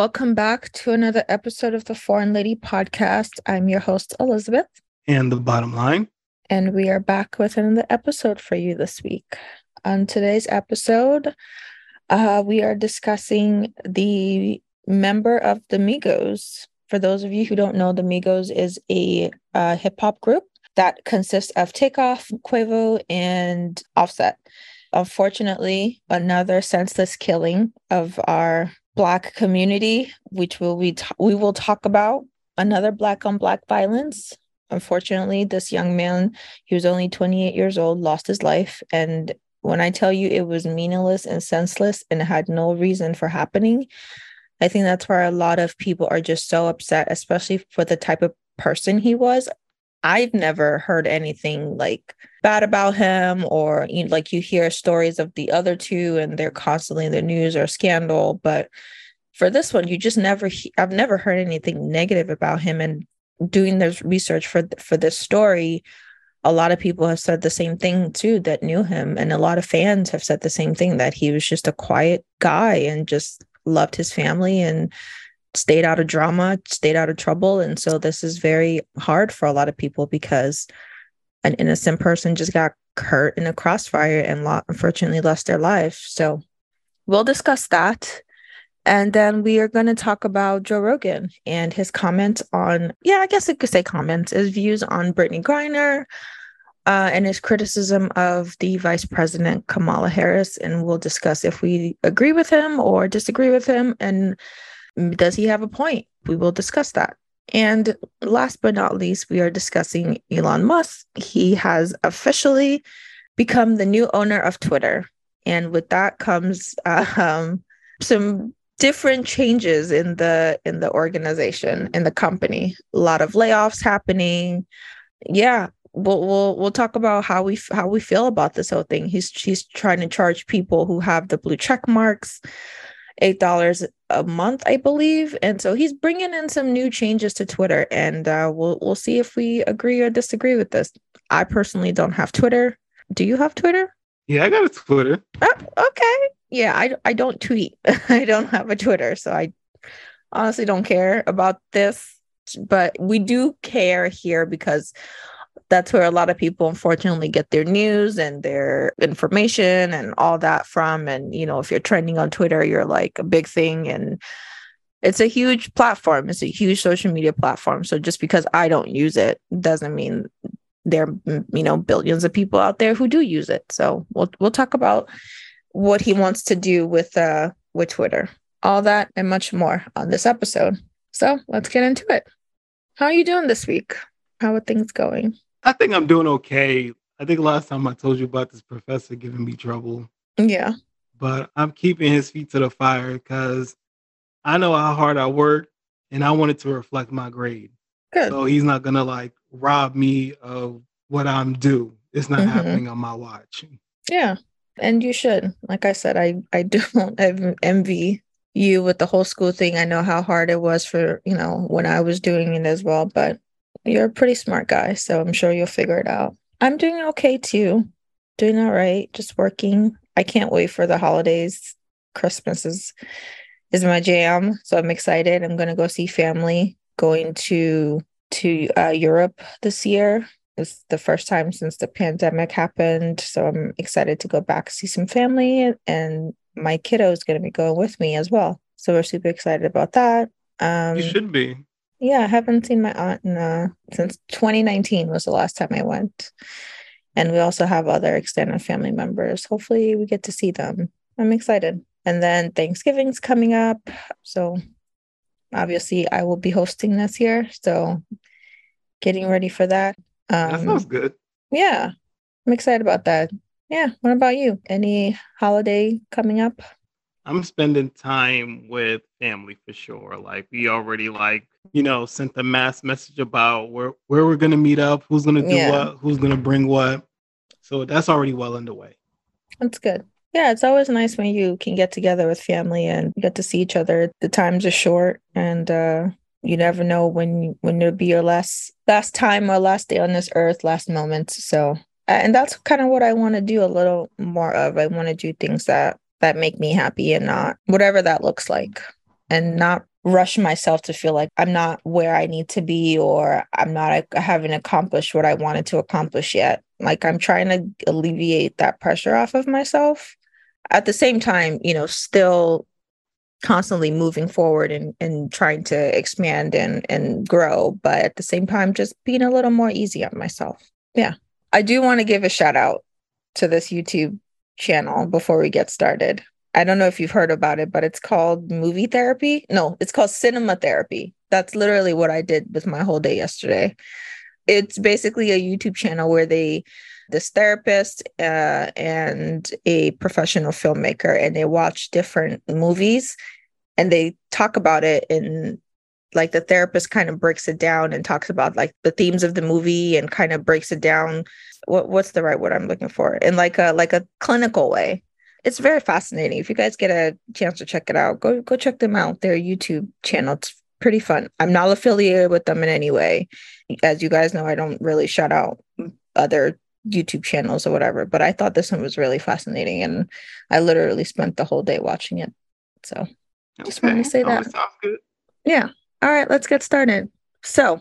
Welcome back to another episode of the Foreign Lady podcast. I'm your host, Elizabeth. And the bottom line. And we are back with another episode for you this week. On today's episode, uh, we are discussing the member of the Migos. For those of you who don't know, the Migos is a uh, hip hop group that consists of Takeoff, Quavo, and Offset. Unfortunately, another senseless killing of our Black community, which will we t- we will talk about another Black on Black violence. Unfortunately, this young man, he was only 28 years old, lost his life, and when I tell you it was meaningless and senseless and had no reason for happening, I think that's where a lot of people are just so upset, especially for the type of person he was. I've never heard anything like bad about him, or you like you hear stories of the other two and they're constantly in the news or scandal. But for this one, you just never, I've never heard anything negative about him. And doing this research for for this story, a lot of people have said the same thing too that knew him, and a lot of fans have said the same thing that he was just a quiet guy and just loved his family and stayed out of drama, stayed out of trouble. And so this is very hard for a lot of people because an innocent person just got hurt in a crossfire and unfortunately lost their life. So we'll discuss that. And then we are going to talk about Joe Rogan and his comments on, yeah, I guess I could say comments, his views on Brittney Griner uh, and his criticism of the vice president, Kamala Harris. And we'll discuss if we agree with him or disagree with him. And does he have a point? We will discuss that. And last but not least, we are discussing Elon Musk. He has officially become the new owner of Twitter. And with that comes uh, um, some different changes in the in the organization in the company a lot of layoffs happening yeah we'll we'll, we'll talk about how we how we feel about this whole thing he's he's trying to charge people who have the blue check marks eight dollars a month, I believe. And so he's bringing in some new changes to Twitter, and uh, we'll we'll see if we agree or disagree with this. I personally don't have Twitter. Do you have Twitter? Yeah, I got a Twitter. Oh, okay. Yeah, I I don't tweet. I don't have a Twitter, so I honestly don't care about this. But we do care here because that's where a lot of people unfortunately get their news and their information and all that from. And you know if you're trending on twitter you're like a big thing. And it's a huge platform. It's a huge social media platform. So just because i don't use it doesn't mean there are you know billions of people out there who do use it. So we'll we'll talk about what he wants to do with uh with twitter. All that and much more on this episode. So let's get into it. How are you doing this week? How are things going I think I'm doing okay. I think last time I told you about this professor giving me trouble. Yeah. But I'm keeping his feet to the fire because I know how hard I work and I want it to reflect my grade. Good. So he's not gonna like rob me of what I'm due. It's not mm-hmm. happening on my watch. Yeah. And you should. Like I said, I I don't envy you with the whole school thing. I know how hard it was for, you know, when I was doing it as well, but you're a pretty smart guy, so I'm sure you'll figure it out. I'm doing okay too. Doing all right, just working. I can't wait for the holidays. Christmas is is my jam, so I'm excited. I'm going to go see family. Going to to uh, Europe this year. It's the first time since the pandemic happened, so I'm excited to go back see some family. And my kiddo is going to be going with me as well, so we're super excited about that. Um, you should be. Yeah, I haven't seen my aunt in, uh, since 2019 was the last time I went. And we also have other extended family members. Hopefully, we get to see them. I'm excited. And then Thanksgiving's coming up. So, obviously, I will be hosting this year. So, getting ready for that. Um, that sounds good. Yeah, I'm excited about that. Yeah. What about you? Any holiday coming up? I'm spending time with family for sure. Like we already like, you know, sent the mass message about where where we're gonna meet up, who's gonna do yeah. what, who's gonna bring what. So that's already well underway. That's good. Yeah, it's always nice when you can get together with family and get to see each other. The times are short and uh you never know when when it'll be your last last time or last day on this earth, last moment. So and that's kind of what I want to do a little more of. I want to do things that that make me happy and not whatever that looks like. and not rush myself to feel like I'm not where I need to be or I'm not I haven't accomplished what I wanted to accomplish yet. Like I'm trying to alleviate that pressure off of myself. At the same time, you know, still constantly moving forward and, and trying to expand and, and grow, but at the same time, just being a little more easy on myself. Yeah. I do want to give a shout out to this YouTube channel before we get started. I don't know if you've heard about it, but it's called movie therapy. No, it's called cinema therapy. That's literally what I did with my whole day yesterday. It's basically a YouTube channel where they this therapist uh, and a professional filmmaker and they watch different movies and they talk about it in like the therapist kind of breaks it down and talks about like the themes of the movie and kind of breaks it down what what's the right word i'm looking for in like a like a clinical way it's very fascinating if you guys get a chance to check it out go go check them out their youtube channel it's pretty fun i'm not affiliated with them in any way as you guys know i don't really shout out other YouTube channels or whatever. But I thought this one was really fascinating, and I literally spent the whole day watching it. So okay. just want to say that. Oh. Yeah. All right, let's get started. So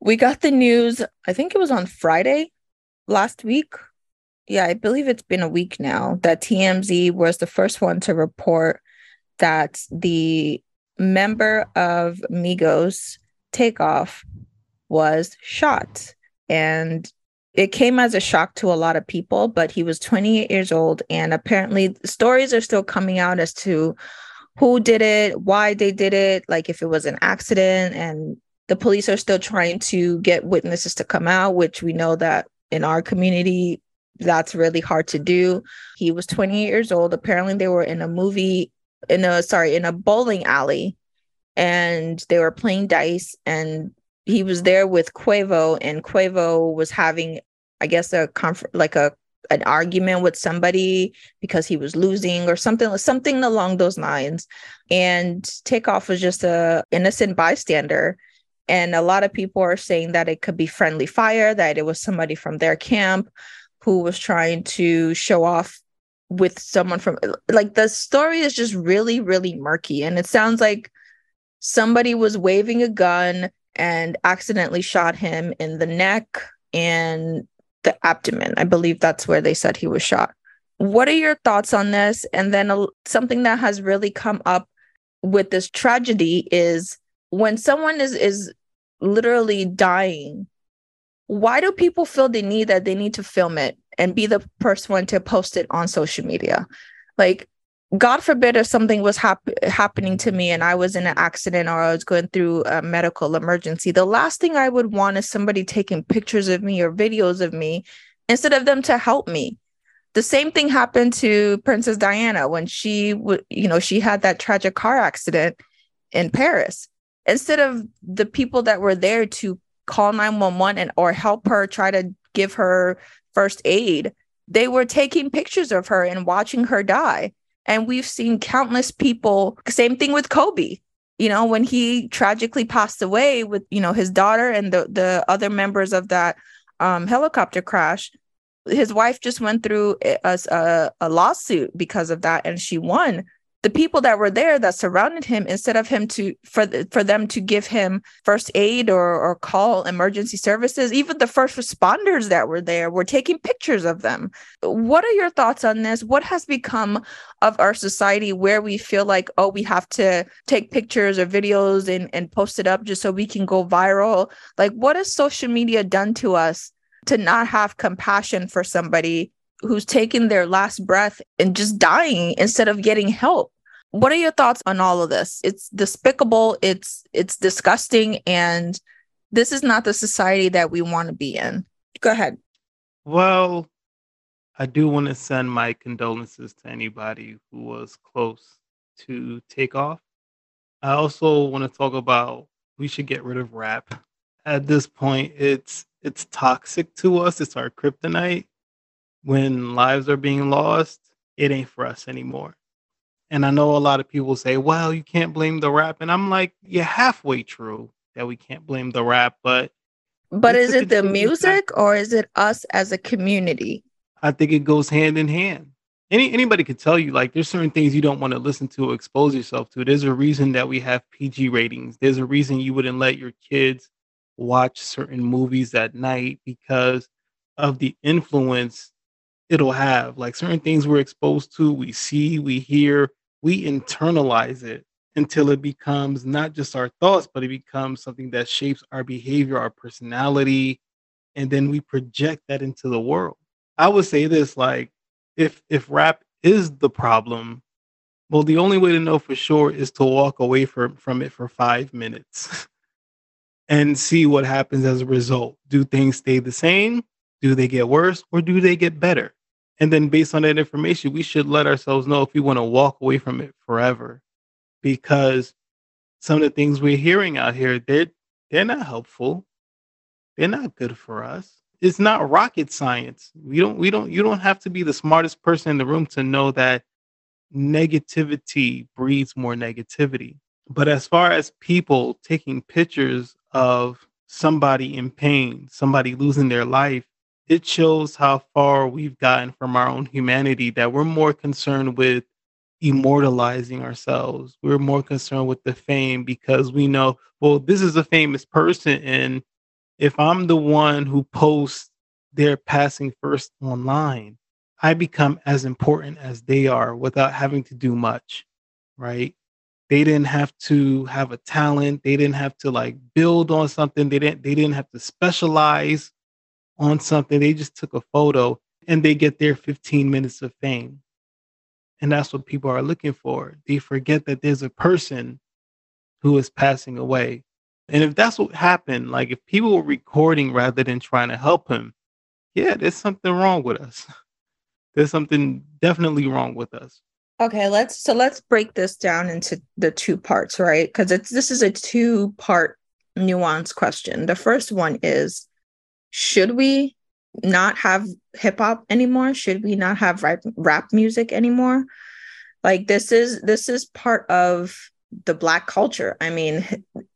we got the news. I think it was on Friday last week. Yeah, I believe it's been a week now that TMZ was the first one to report that the member of Migos Takeoff was shot. And it came as a shock to a lot of people, but he was 28 years old. And apparently, stories are still coming out as to who did it, why they did it, like if it was an accident. And the police are still trying to get witnesses to come out, which we know that in our community, that's really hard to do. He was 28 years old. Apparently, they were in a movie, in a, sorry, in a bowling alley, and they were playing dice. And he was there with Quavo, and Quavo was having I guess a like a an argument with somebody because he was losing or something something along those lines and takeoff was just a innocent bystander and a lot of people are saying that it could be friendly fire that it was somebody from their camp who was trying to show off with someone from like the story is just really really murky and it sounds like somebody was waving a gun and accidentally shot him in the neck and the abdomen. I believe that's where they said he was shot. What are your thoughts on this? And then a, something that has really come up with this tragedy is when someone is is literally dying, why do people feel the need that they need to film it and be the first one to post it on social media? Like God forbid if something was hap- happening to me and I was in an accident or I was going through a medical emergency, the last thing I would want is somebody taking pictures of me or videos of me instead of them to help me. The same thing happened to Princess Diana when she would, you know, she had that tragic car accident in Paris. Instead of the people that were there to call 911 and or help her try to give her first aid, they were taking pictures of her and watching her die. And we've seen countless people, same thing with Kobe. You know, when he tragically passed away with, you know, his daughter and the, the other members of that um, helicopter crash, his wife just went through a, a, a lawsuit because of that and she won the people that were there that surrounded him instead of him to for for them to give him first aid or or call emergency services even the first responders that were there were taking pictures of them. What are your thoughts on this? What has become of our society where we feel like oh we have to take pictures or videos and and post it up just so we can go viral? Like what has social media done to us to not have compassion for somebody who's taking their last breath and just dying instead of getting help. What are your thoughts on all of this? It's despicable, it's it's disgusting and this is not the society that we want to be in. Go ahead. Well, I do want to send my condolences to anybody who was close to Takeoff. I also want to talk about we should get rid of rap. At this point, it's it's toxic to us. It's our kryptonite when lives are being lost, it ain't for us anymore. And I know a lot of people say, well, you can't blame the rap. And I'm like, you're halfway true that we can't blame the rap, but but is it the music or is it us as a community? I think it goes hand in hand. any anybody could tell you like there's certain things you don't want to listen to or expose yourself to. There's a reason that we have PG ratings. There's a reason you wouldn't let your kids watch certain movies at night because of the influence it'll have. Like certain things we're exposed to, we see, we hear, we internalize it until it becomes not just our thoughts, but it becomes something that shapes our behavior, our personality, and then we project that into the world. I would say this like if if rap is the problem, well, the only way to know for sure is to walk away from from it for five minutes and see what happens as a result. Do things stay the same? Do they get worse or do they get better? And then based on that information, we should let ourselves know if we want to walk away from it forever. Because some of the things we're hearing out here, they're they're not helpful. They're not good for us. It's not rocket science. We don't we don't you don't have to be the smartest person in the room to know that negativity breeds more negativity. But as far as people taking pictures of somebody in pain, somebody losing their life, it shows how far we've gotten from our own humanity that we're more concerned with immortalizing ourselves. We're more concerned with the fame because we know, well, this is a famous person. And if I'm the one who posts their passing first online, I become as important as they are without having to do much, right? They didn't have to have a talent. They didn't have to like build on something. They didn't they didn't have to specialize on something. They just took a photo and they get their 15 minutes of fame. And that's what people are looking for. They forget that there's a person who is passing away. And if that's what happened, like if people were recording rather than trying to help him, yeah, there's something wrong with us. There's something definitely wrong with us. Okay, let's so let's break this down into the two parts, right? Because it's this is a two part nuance question. The first one is should we not have hip hop anymore? Should we not have rap, rap music anymore? Like this is this is part of the black culture. I mean,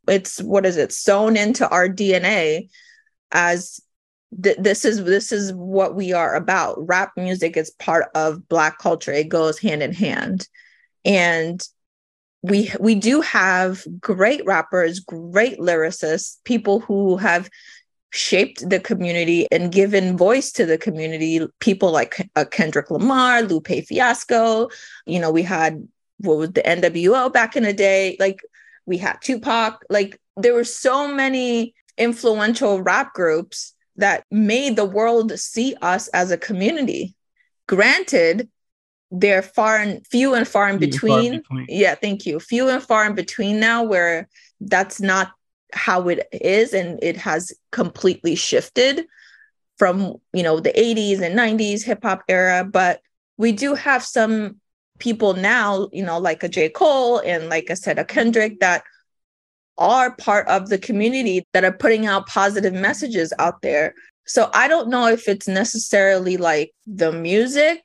it's what is it sewn into our DNA as th- this is this is what we are about. Rap music is part of black culture. It goes hand in hand. And we we do have great rappers, great lyricists, people who have shaped the community and given voice to the community. People like uh, Kendrick Lamar, Lupe Fiasco. You know, we had what was the NWO back in the day. Like we had Tupac. Like there were so many influential rap groups that made the world see us as a community. Granted, they're far and few and far in between. between. Yeah, thank you. Few and far in between now, where that's not how it is and it has completely shifted from you know the 80s and 90s hip hop era. But we do have some people now you know like a J. Cole and like I said a Kendrick that are part of the community that are putting out positive messages out there. So I don't know if it's necessarily like the music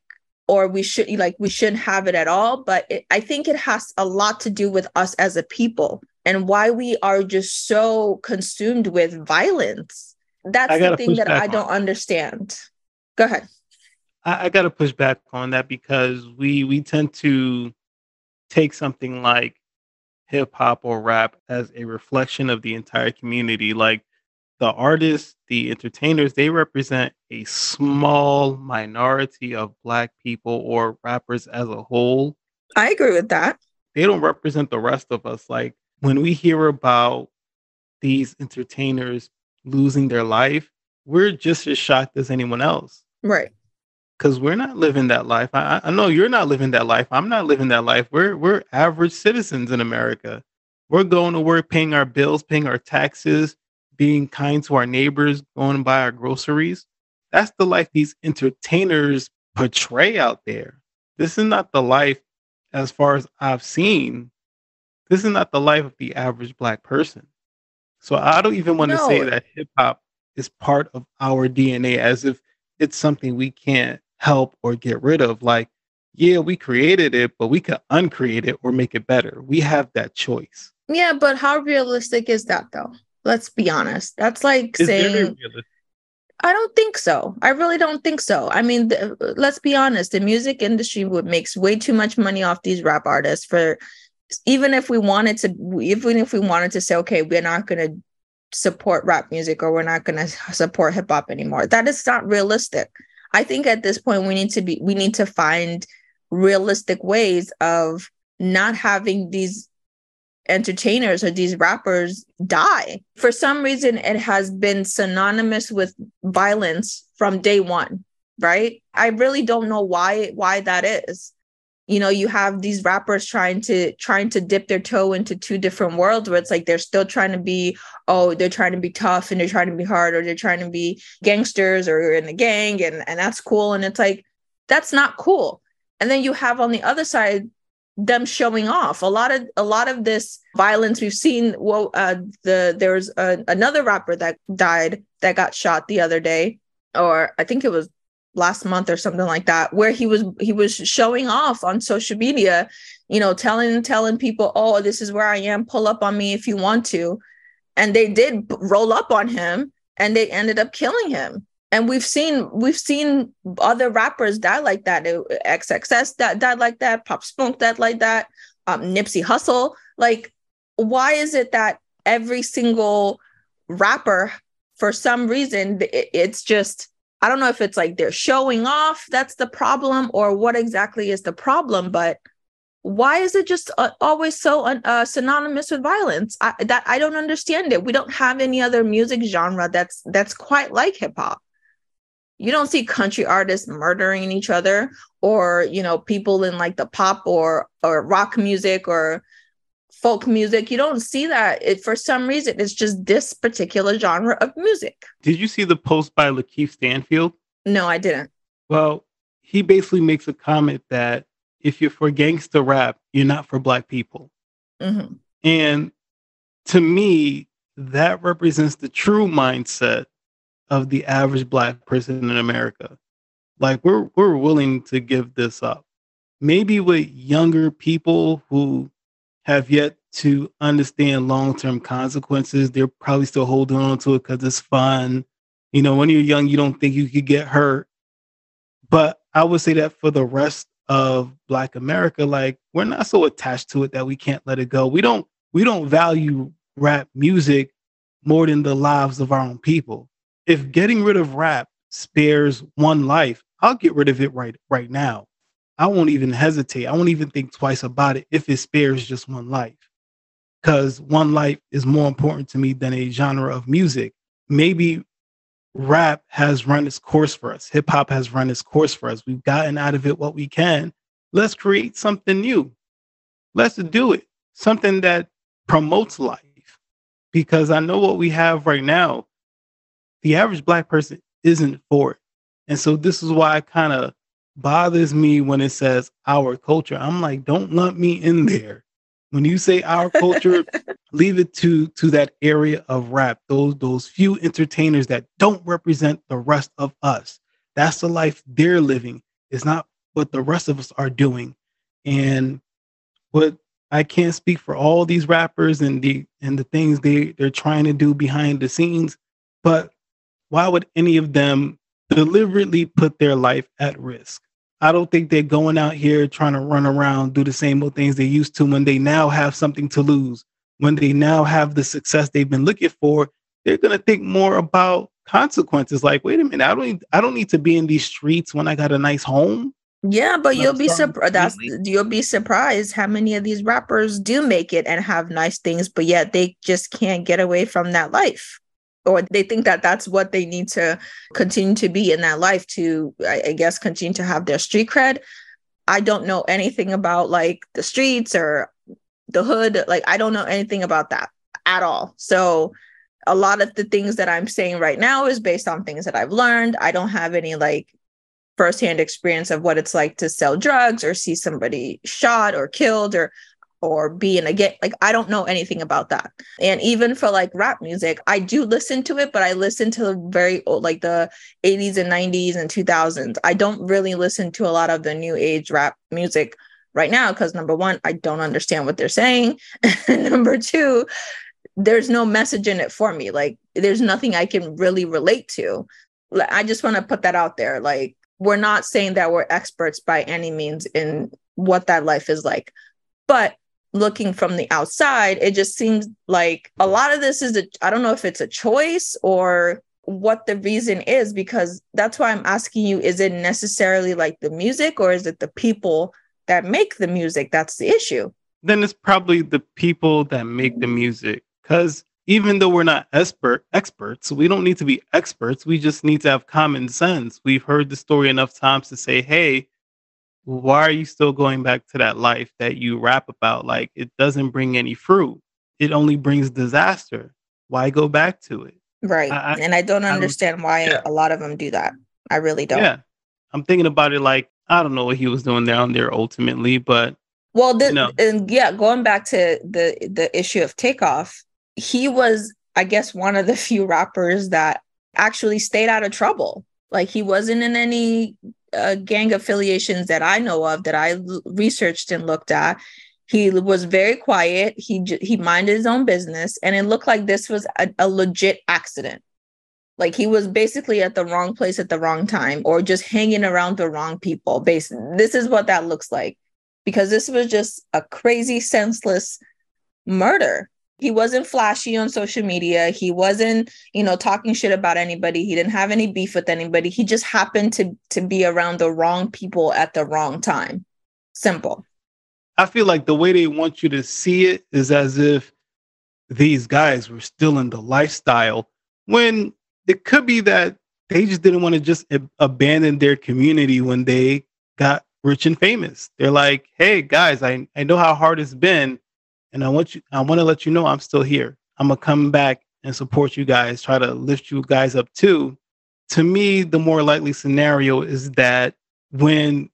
or we should like we shouldn't have it at all but it, I think it has a lot to do with us as a people and why we are just so consumed with violence. That's the thing that I don't understand. Go ahead. I, I got to push back on that because we we tend to take something like hip hop or rap as a reflection of the entire community. Like the artists, the entertainers, they represent a small minority of black people or rappers as a whole. I agree with that. They don't represent the rest of us. Like when we hear about these entertainers losing their life, we're just as shocked as anyone else. Right. Because we're not living that life. I, I know you're not living that life. I'm not living that life. We're we're average citizens in America. We're going to work, paying our bills, paying our taxes, being kind to our neighbors, going and buy our groceries. That's the life these entertainers portray out there. This is not the life, as far as I've seen, this is not the life of the average black person. So I don't even want no. to say that hip hop is part of our DNA as if it's something we can't help or get rid of. Like, yeah, we created it, but we could uncreate it or make it better. We have that choice. Yeah, but how realistic is that though? Let's be honest. That's like it's saying I don't think so. I really don't think so. I mean, the, let's be honest. The music industry would makes way too much money off these rap artists for even if we wanted to even if we wanted to say okay, we're not going to support rap music or we're not going to support hip hop anymore. That is not realistic. I think at this point we need to be we need to find realistic ways of not having these entertainers or these rappers die. For some reason, it has been synonymous with violence from day one, right? I really don't know why why that is. You know, you have these rappers trying to trying to dip their toe into two different worlds where it's like they're still trying to be, oh, they're trying to be tough and they're trying to be hard, or they're trying to be gangsters or in a gang, and and that's cool. And it's like that's not cool. And then you have on the other side them showing off. A lot of a lot of this violence we've seen. Well, uh, the there was a, another rapper that died that got shot the other day, or I think it was last month or something like that, where he was he was showing off on social media, you know, telling telling people, "Oh, this is where I am. Pull up on me if you want to," and they did roll up on him, and they ended up killing him and we've seen we've seen other rappers die like that. XXS that died like that. Pop Smoke died like that. Um, Nipsey Hussle. Like, why is it that every single rapper, for some reason, it, it's just I don't know if it's like they're showing off. That's the problem, or what exactly is the problem? But why is it just uh, always so uh, synonymous with violence? I, that I don't understand it. We don't have any other music genre that's that's quite like hip hop you don't see country artists murdering each other or you know people in like the pop or or rock music or folk music you don't see that it for some reason it's just this particular genre of music did you see the post by lakeith stanfield no i didn't well he basically makes a comment that if you're for gangster rap you're not for black people mm-hmm. and to me that represents the true mindset of the average black person in America. Like we're we're willing to give this up. Maybe with younger people who have yet to understand long-term consequences, they're probably still holding on to it because it's fun. You know, when you're young, you don't think you could get hurt. But I would say that for the rest of Black America, like we're not so attached to it that we can't let it go. We don't we don't value rap music more than the lives of our own people if getting rid of rap spares one life, I'll get rid of it right right now. I won't even hesitate. I won't even think twice about it if it spares just one life. Because one life is more important to me than a genre of music. Maybe rap has run its course for us. Hip hop has run its course for us. We've gotten out of it what we can. Let's create something new. Let's do it. Something that promotes life. Because I know what we have right now the average black person isn't for it. And so this is why it kind of bothers me when it says our culture. I'm like, don't lump me in there. When you say our culture, leave it to to that area of rap. Those those few entertainers that don't represent the rest of us. That's the life they're living. It's not what the rest of us are doing. And what I can't speak for all these rappers and the and the things they they're trying to do behind the scenes, but why would any of them deliberately put their life at risk? I don't think they're going out here trying to run around, do the same old things they used to when they now have something to lose. When they now have the success they've been looking for, they're going to think more about consequences. Like, wait a minute, I don't, need, I don't need to be in these streets when I got a nice home. Yeah, but you'll be surprised. You'll be surprised how many of these rappers do make it and have nice things, but yet they just can't get away from that life or they think that that's what they need to continue to be in that life to I, guess continue to have their street cred. I don't know anything about like the streets or the hood. Like i don't know anything about that at all. So a lot of the things that i'm saying right now is based on things that i've learned. I don't have any like firsthand experience of what it's like to sell drugs or see somebody shot or killed or or be in a like I don't know anything about that. And even for like rap music, I do listen to it, but I listen to the very old like the 80s and 90s and 2000s. I don't really listen to a lot of the new age rap music right now because number one, I don't understand what they're saying. number two, there's no message in it for me. Like there's nothing I can really relate to. I just want to put that out there. Like, we're not saying that we're experts by any means in what that life is like. But looking from the outside, it just seems like a lot of this is a, I don't know if it's a choice or what the reason is, because that's why I'm asking you is it necessarily like the music or is it the people that make the music that's the issue? Then it's probably the people that make the music. Because even though we're not expert experts, we don't need to be experts. We just need to have common sense. We've heard the story enough times to say, hey, why are you still going back to that life that you rap about? Like it doesn't bring any fruit. It only brings disaster. Why go back to it? Right. I, and I don't understand I why yeah. a lot of them do that. I really don't. Yeah. I'm thinking about it like I don't know what he was doing down there ultimately, but well, the, know. and yeah, going back to the the issue of takeoff, he was, I guess, one of the few rappers that actually stayed out of trouble. Like he wasn't in any uh, gang affiliations that I know of that I l- researched and looked at. He was very quiet. He j- he minded his own business, and it looked like this was a, a legit accident. Like he was basically at the wrong place at the wrong time, or just hanging around the wrong people. Basically, this is what that looks like, because this was just a crazy, senseless murder he wasn't flashy on social media. He wasn't you know talking shit about anybody. He didn't have any beef with anybody. He just happened to to be around the wrong people at the wrong time. Simple. I feel like the way they want you to see it is as if these guys were still in the lifestyle when it could be that they just didn't want to just abandon their community when they got rich and famous. They're like hey guys i, I know how hard it's been and I want you I want to let you know I'm still here. I'm gonna come back and support you guys, try to lift you guys up too. To me, the more likely scenario is that when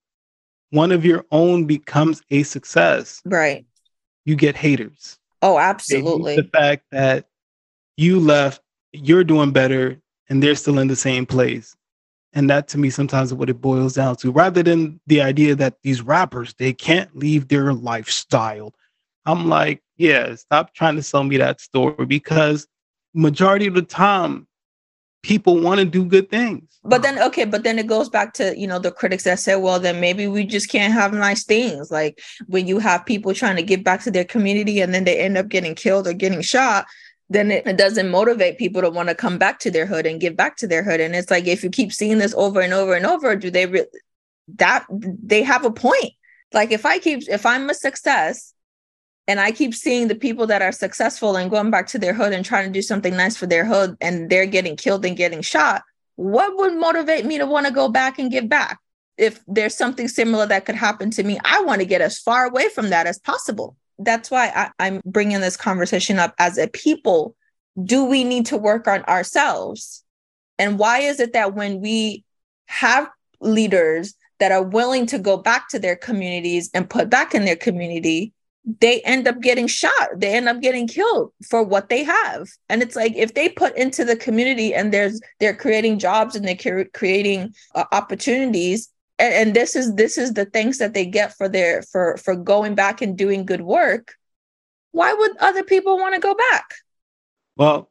one of your own becomes a success, right? You get haters. Oh, absolutely. The fact that you left, you're doing better, and they're still in the same place. And that to me sometimes is what it boils down to, rather than the idea that these rappers, they can't leave their lifestyle. I'm like, yeah, stop trying to sell me that story because majority of the time people want to do good things. But then okay, but then it goes back to, you know, the critics that say, well, then maybe we just can't have nice things. Like when you have people trying to give back to their community and then they end up getting killed or getting shot, then it, it doesn't motivate people to want to come back to their hood and give back to their hood. And it's like if you keep seeing this over and over and over, do they re- that they have a point? Like if I keep if I'm a success and I keep seeing the people that are successful and going back to their hood and trying to do something nice for their hood and they're getting killed and getting shot, what would motivate me to want to go back and give back? If there's something similar that could happen to me, I want to get as far away from that as possible. That's why I, I'm bringing this conversation up as a people. Do we need to work on ourselves? And why is it that when we have leaders that are willing to go back to their communities and put back in their community, they end up getting shot. They end up getting killed for what they have. And it's like if they put into the community and there's they're creating jobs and they're creating uh, opportunities and, and this is this is the things that they get for their for for going back and doing good work why would other people want to go back? Well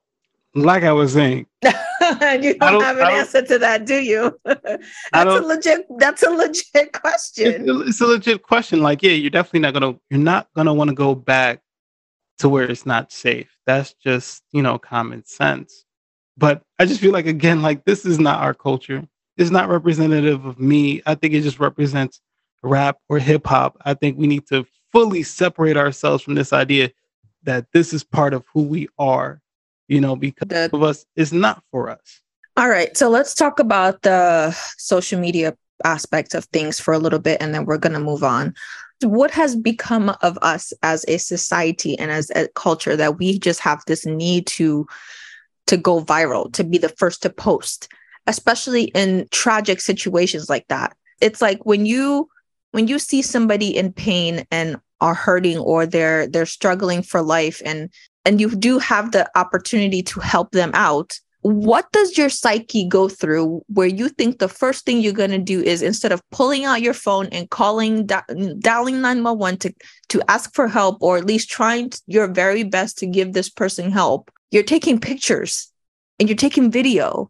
like I was saying, you don't, don't, have an answer to that, do you? that's a legit. That's a legit question. It's, it's, a legit question. Like, yeah, you're definitely not gonna. You're not gonna want to go back to where it's not safe. That's just you know common sense. But I just feel like again, like this is not our culture. It's not representative of me. I think it just represents rap or hip hop. I think we need to fully separate ourselves from this idea that this is part of who we are you know, because the, of us, it's not for us. All right. So let's talk about the social media aspect of things for a little bit, and then we're going to move on. What has become of us as a society and as a culture that we just have this need to to go viral, to be the first to post, especially in tragic situations like that. It's like when you when you see somebody in pain and are hurting or they're they're struggling for life and and you do have the opportunity to help them out what does your psyche go through where you think the first thing you're going to do is instead of pulling out your phone and calling dialing 911 to to ask for help or at least trying your very best to give this person help you're taking pictures and you're taking video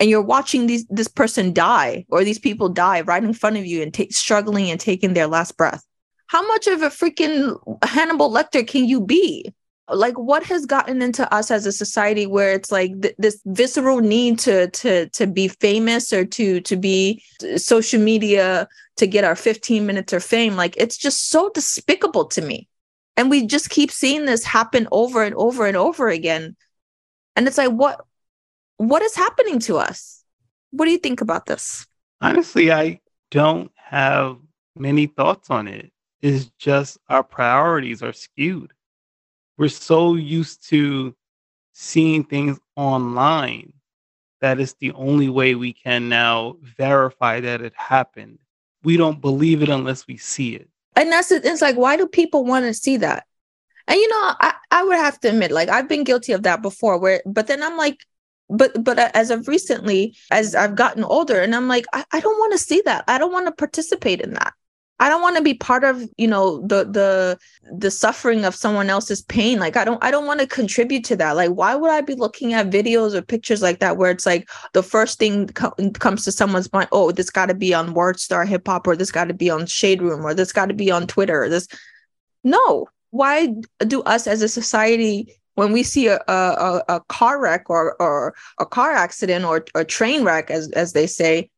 and you're watching these this person die or these people die right in front of you and struggling and taking their last breath? How much of a freaking hannibal lecter can you be like what has gotten into us as a society where it's like th- this visceral need to to to be famous or to to be uh, social media to get our 15 minutes of fame like it's just so despicable to me and we just keep seeing this happen over and over and over again and it's like what what is happening to us? What do you think about this? Honestly, I don't have many thoughts on it. It's just our priorities are skewed. We're so used to seeing things online that is the only way we can now verify that it happened. We don't believe it unless we see it. And that's it. It's like, why do people want to see that? And you know, I, I would have to admit, like I've been guilty of that before, where but then I'm like, but but as of recently as i've gotten older and i'm like i, I don't want to see that i don't want to participate in that i don't want to be part of you know the the the suffering of someone else's pain. Like i don't i don't want to contribute to that. Like why would i be looking at videos or pictures like that where it's like the first thing co- comes to someone's mind oh this got to be on WorldStar hip hop or this got to be on shade room or this got to be on twitter this. No. Why do us as a society when we see a, a, a car wreck or, or a car accident or a train wreck, as, as they say,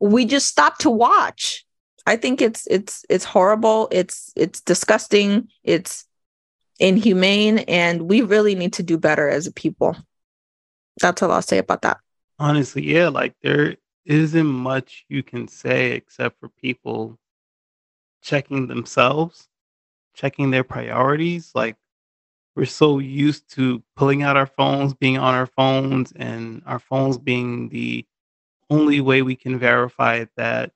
we just stop to watch. I think it's it's it's horrible. It's it's disgusting. It's inhumane, and we really need to do better as a people. That's all I'll say about that. Honestly, yeah, like there isn't much you can say except for people checking themselves, checking their priorities. Like we're so used to pulling out our phones, being on our phones, and our phones being the only way we can verify that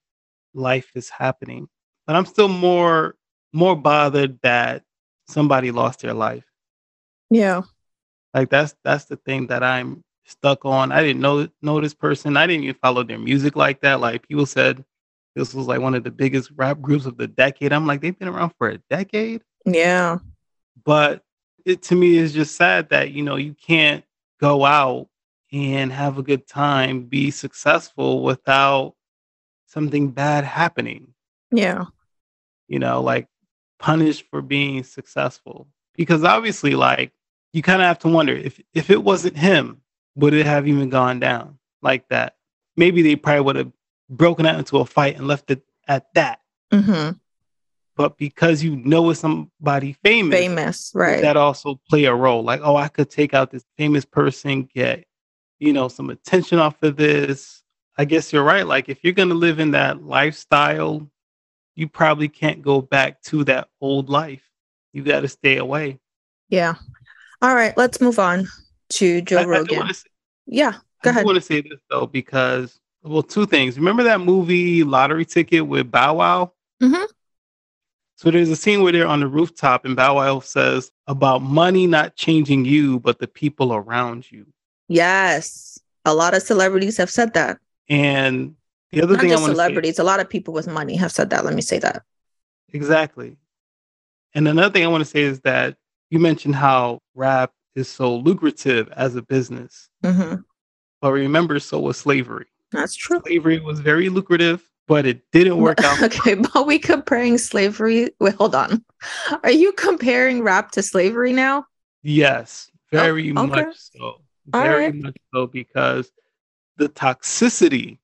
life is happening. But I'm still more more bothered that somebody lost their life. Yeah. Like that's that's the thing that I'm stuck on. I didn't know know this person. I didn't even follow their music like that. Like people said this was like one of the biggest rap groups of the decade. I'm like, they've been around for a decade. Yeah. But it to me is just sad that you know you can't go out and have a good time, be successful without something bad happening. Yeah. You know, like punished for being successful. Because obviously, like, you kind of have to wonder if if it wasn't him, would it have even gone down like that? Maybe they probably would have broken out into a fight and left it at that. Mm-hmm but because you know it's somebody famous, famous, right? That also play a role. Like, oh, I could take out this famous person, get you know some attention off of this. I guess you're right. Like, if you're gonna live in that lifestyle, you probably can't go back to that old life. You got to stay away. Yeah. All right, let's move on to Joe I, Rogan. I say, yeah, go I ahead. I want to say this though because well, two things. Remember that movie Lottery Ticket with Bow Wow? Mm-hmm. So there's a scene where they're on the rooftop and Bow Wow says about money not changing you, but the people around you. Yes. A lot of celebrities have said that. And the other not thing just celebrities, say, a lot of people with money have said that. Let me say that. Exactly. And another thing I want to say is that you mentioned how rap is so lucrative as a business. Mm-hmm. But remember, so was slavery. That's true. Slavery was very lucrative but it didn't work out. Okay, but we comparing slavery. Wait, hold on. Are you comparing rap to slavery now? Yes, very oh, okay. much so. Very right. much so because the toxicity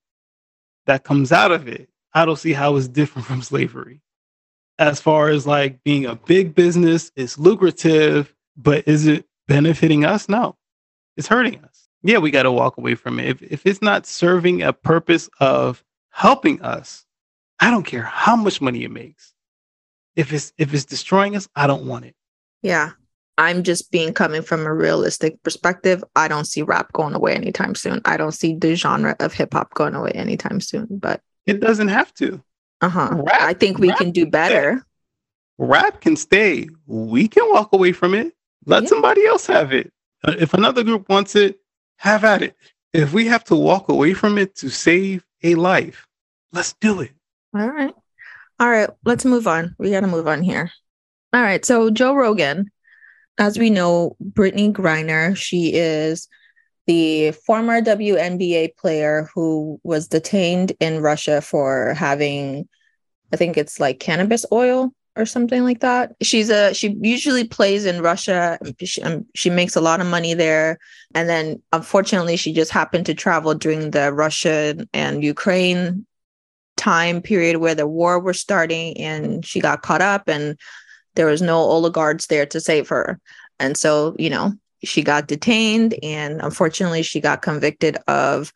that comes out of it, I don't see how it's different from slavery. As far as like being a big business, it's lucrative, but is it benefiting us? No, it's hurting us. Yeah, we got to walk away from it. If, if it's not serving a purpose of helping us, I don't care how much money it makes. If it's if it's destroying us, I don't want it. Yeah. I'm just being coming from a realistic perspective. I don't see rap going away anytime soon. I don't see the genre of hip hop going away anytime soon, but it doesn't have to. Uh-huh. I think we can do better. Rap can stay. We can walk away from it. Let yeah. somebody else have it. Uh, if another group wants it, have at it. If we have to walk away from it to save a life. Let's do it. All right. All right. Let's move on. We got to move on here. All right. So, Joe Rogan, as we know, Brittney Griner, she is the former WNBA player who was detained in Russia for having, I think it's like cannabis oil or something like that. She's a she usually plays in Russia. She, um, she makes a lot of money there, and then unfortunately, she just happened to travel during the Russian and Ukraine time period where the war was starting, and she got caught up, and there was no oligarchs there to save her, and so you know she got detained, and unfortunately, she got convicted of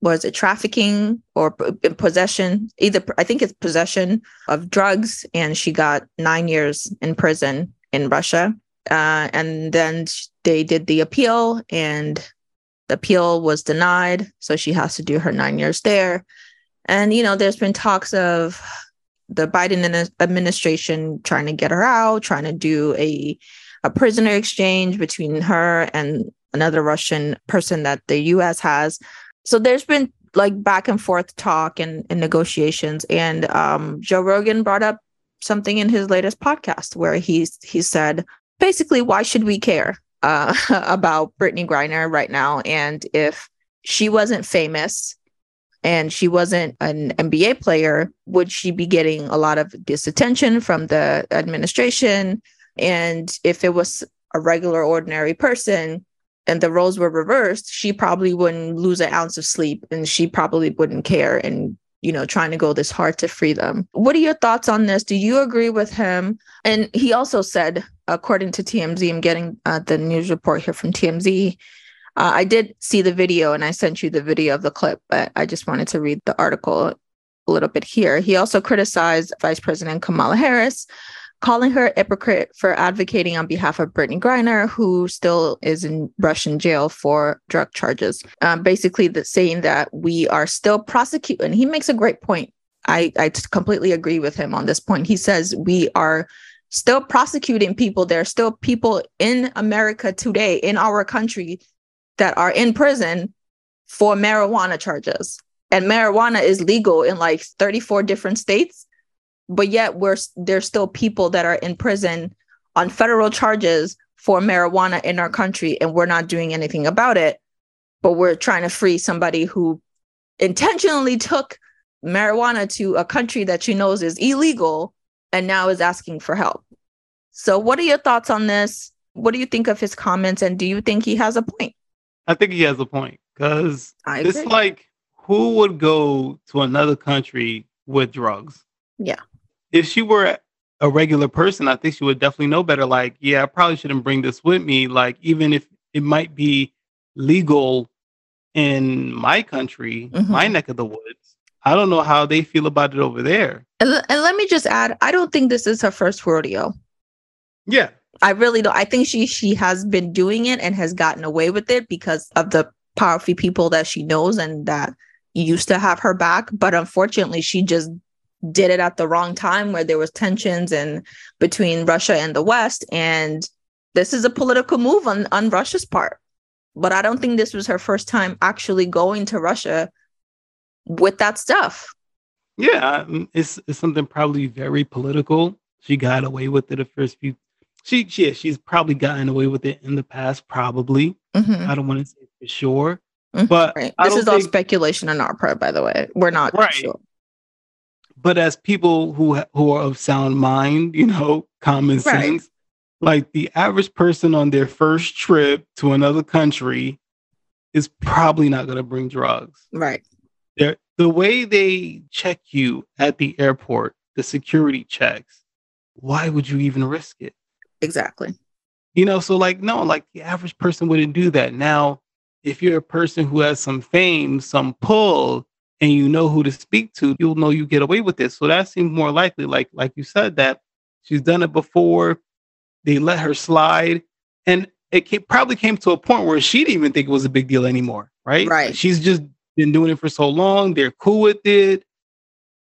was it trafficking or possession either i think it's possession of drugs and she got nine years in prison in russia. Uh, and then they did the appeal and the appeal was denied. So she has to do her nine years there. And you know there's been talks of the biden administration trying to get her out trying to do a a prisoner exchange between her and another russian person that the us has. So there's been like back and forth talk and, and negotiations. And um, joe rogan brought up something in his latest podcast where he he said basically why should we care uh, about Brittney griner right now? And if she wasn't famous and she wasn't an nba player would she be getting a lot of disattention from the administration and if it was a regular ordinary person and the roles were reversed, she probably wouldn't lose an ounce of sleep and she probably wouldn't care and you know trying to go this hard to free them. What are your thoughts on this? Do you agree with him? And he also said, according to TMZ, I'm getting uh, the news report here from TMZ. Uh, I did see the video and I sent you the video of the clip, but I just wanted to read the article a little bit here. He also criticized Vice President Kamala Harris calling her a hypocrite for advocating on behalf of Brittney Griner, who still is in Russian jail for drug charges. Um, basically, the, saying that we are still prosecuting. He makes a great point. I, I completely agree with him on this point. He says we are still prosecuting people. There are still people in America today, in our country, that are in prison for marijuana charges. And marijuana is legal in like 34 different states but yet we're there's still people that are in prison on federal charges for marijuana in our country and we're not doing anything about it. But we're trying to free somebody who intentionally took marijuana to a country that she knows is illegal and now is asking for help. So what are your thoughts on this? What do you think of his comments and do you think he has a point i think he has a point because it's like who would go to another country with drugs yeah if she were a regular person, I think she would definitely know better. Like, yeah, I probably shouldn't bring this with me. Like, even if it might be legal in my country, mm-hmm. my neck of the woods, I don't know how they feel about it over there. And, and let me just add, I don't think this is her first rodeo. Yeah. I really don't. I think she she has been doing it and has gotten away with it because of the powerful people that she knows and that used to have her back. But unfortunately, she just did it at the wrong time where there was tensions and between Russia and the West. And this is a political move on, on Russia's part. But I don't think this was her first time actually going to Russia with that stuff. Yeah, um, it's, it's something probably very political. She got away with it the first few. She, yeah, she's probably gotten away with it in the past, probably. Mm-hmm. I don't want to say for sure, mm-hmm. but right. this is think... all speculation on our part, by the way. We're not right. sure but as people who who are of sound mind, you know, common right. sense, like the average person on their first trip to another country is probably not going to bring drugs. Right. They're, the way they check you at the airport, the security checks, why would you even risk it? Exactly. You know, so like, no, like the average person wouldn't do that. Now, if you're a person who has some fame, some pull, and you know who to speak to, you'll know you get away with this. So that seems more likely. Like like you said, that she's done it before. They let her slide, and it came, probably came to a point where she didn't even think it was a big deal anymore. Right. Right. She's just been doing it for so long. They're cool with it.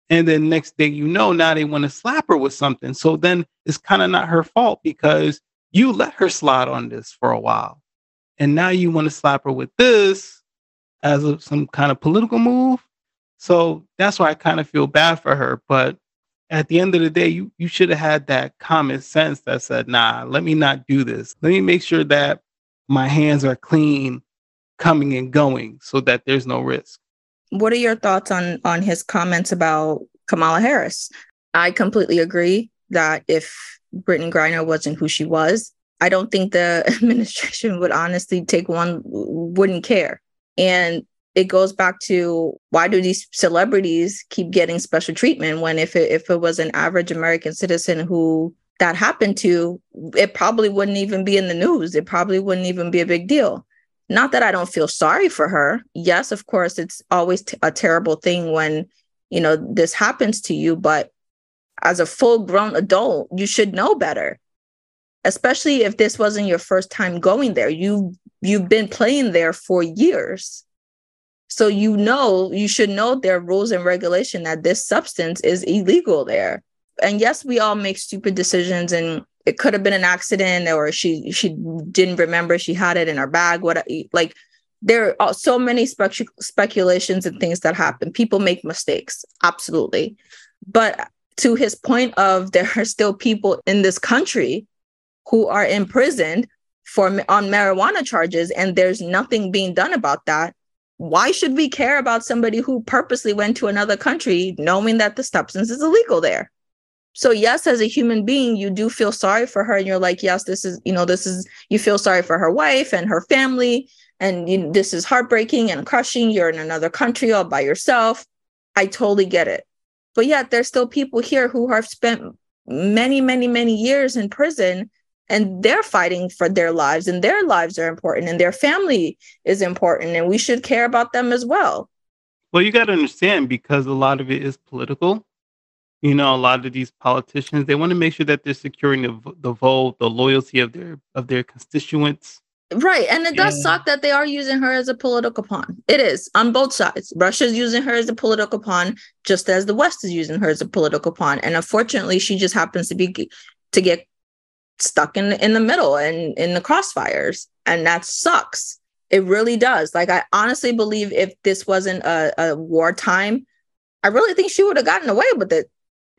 And then next thing you know, now they want to slap her with something. So then it's kind of not her fault because you let her slide on this for a while. And now you want to slap her with this as a, some kind of political move. So that's why I kind of feel bad for her. But at the end of the day, you, you should have had that common sense that said, nah, let me not do this. Let me make sure that my hands are clean coming and going so that there's no risk. What are your thoughts on on his comments about Kamala Harris? I completely agree that if Brittney Griner wasn't who she was, I don't think the administration would honestly take one wouldn't care. And it goes back to why do these celebrities keep getting special treatment when if it, if it was an average American citizen who that happened to, it probably wouldn't even be in the news. It probably wouldn't even be a big deal. Not that I don't feel sorry for her. Yes, of course, it's always t- a terrible thing when, you know, this happens to you, but as a full grown adult, you should know better. Especially if this wasn't your first time going there. You you've been playing there for years. So you know, you should know their rules and regulation that this substance is illegal there. And yes, we all make stupid decisions and it could have been an accident or she she didn't remember she had it in her bag what like there are so many spec- speculations and things that happen. People make mistakes absolutely. But to his point of there are still people in this country who are imprisoned for on marijuana charges and there's nothing being done about that why should we care about somebody who purposely went to another country knowing that the substance is illegal there so yes as a human being you do feel sorry for her and you're like yes this is you know this is you feel sorry for her wife and her family and you, this is heartbreaking and crushing. You're in another country all by yourself. I totally get it. But yet there's still people here who have spent many many many years in prison and they're fighting for their lives and their lives are important and their family is important and we should care about them as well. Well you got to understand because a lot of it is political you know, a lot of these politicians they want to make sure that they're securing the the vote, the loyalty of their of their constituents. Right, and it does yeah. suck that they are using her as a political pawn. It is on both sides. Russia's using her as a political pawn, just as the West is using her as a political pawn. And unfortunately, she just happens to be to get stuck in in the middle and in the crossfires, and that sucks. It really does. Like I honestly believe if this wasn't a, a wartime, I really think she would have gotten away with it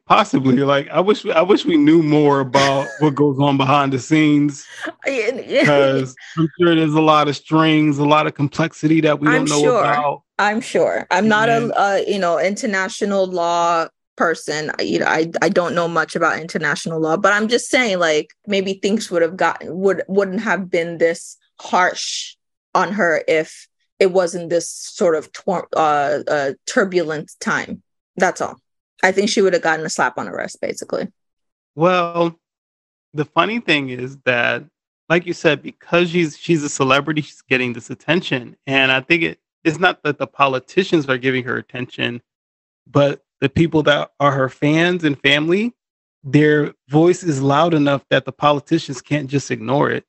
possibly. Like i wish i wish we knew more about what goes on behind the scenes. Because i'm sure there's a lot of strings a lot of complexity that we don't I'm know sure. about. I'm sure. I'm not a, a you know international law person. You know I, I don't know much about international law but i'm just saying like maybe things would have gotten would wouldn't have been this harsh on her if it wasn't this sort of tor- uh, uh, turbulent time. That's all I think she would have gotten a slap on the wrist, basically. Well, the funny thing is that, like you said, because she's she's a celebrity, she's getting this attention, and I think it it's not that the politicians are giving her attention, but the people that are her fans and family, their voice is loud enough that the politicians can't just ignore it.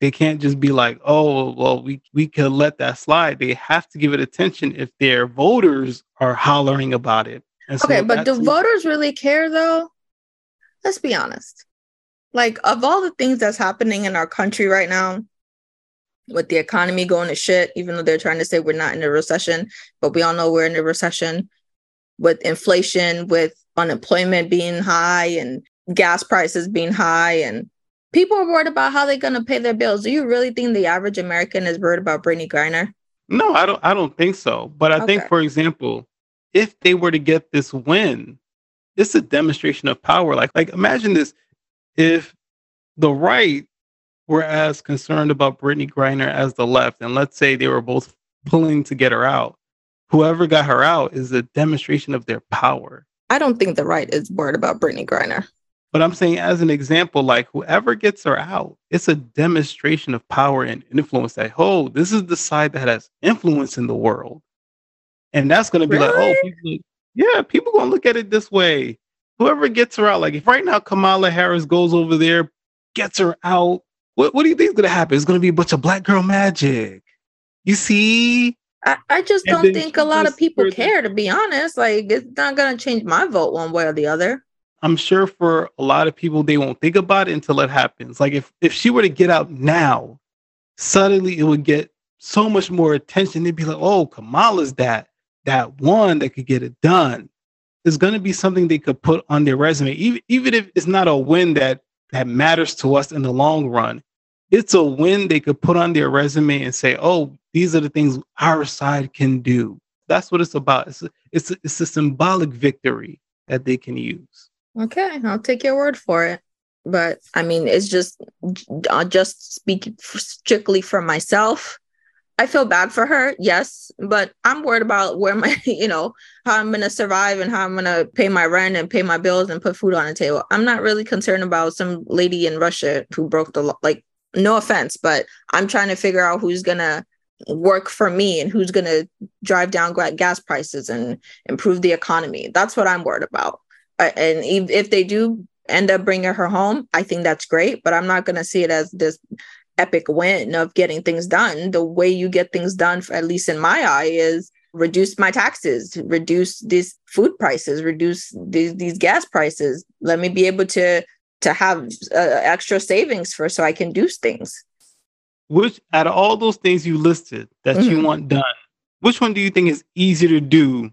They can't just be like, "Oh, well, we we could let that slide." They have to give it attention if their voters are hollering about it so okay, but do voters really care though? Let's be honest. Like, of all the things that's happening in our country right now, with the economy going to shit, even though they're trying to say we're not in a recession, but we all know we're in a recession, with inflation, with unemployment being high and gas prices being high, and people are worried about how they're going to pay their bills. Do you really think the average American is worried about Brittney Griner? No, I don't. I don't think so. But I okay. think, for example, if they were to get this win, it's a demonstration of power. Like, like imagine this: if the right were as concerned about Brittney Griner as the left, and let's say they were both pulling to get her out, whoever got her out is a demonstration of their power. I don't think the right is worried about Brittney Griner. But I'm saying, as an example, like whoever gets her out, it's a demonstration of power and influence that, oh, this is the side that has influence in the world. And that's going to be really? like, oh, people, yeah, people going to look at it this way. Whoever gets her out, like if right now Kamala Harris goes over there, gets her out, what, what do you think is going to happen? It's going to be a bunch of black girl magic. You see? I, I just don't think a lot of people care, to be honest. Like, it's not going to change my vote one way or the other. I'm sure for a lot of people, they won't think about it until it happens. Like, if, if she were to get out now, suddenly it would get so much more attention. They'd be like, oh, Kamala's that that one that could get it done is going to be something they could put on their resume, even even if it's not a win that that matters to us in the long run. it's a win they could put on their resume and say, "Oh, these are the things our side can do." That's what it's about. It's a, it's a, it's a symbolic victory that they can use. Okay, I'll take your word for it. But I mean, it's just I'll just speak strictly for myself. I feel bad for her, yes, but I'm worried about where my, you know, how I'm gonna survive and how I'm gonna pay my rent and pay my bills and put food on the table. I'm not really concerned about some lady in Russia who broke the law. Like, no offense, but I'm trying to figure out who's gonna work for me and who's gonna drive down gas prices and improve the economy. That's what I'm worried about. Uh, and if they do end up bringing her home, I think that's great. But I'm not gonna see it as this epic win of getting things done. The way you get things done, at least in my eye, is reduce my taxes, reduce these food prices, reduce these, these gas prices. Let me be able to to have uh, extra savings for so I can do things. Which out of all those things you listed that mm-hmm. you want done, which one do you think is easier to do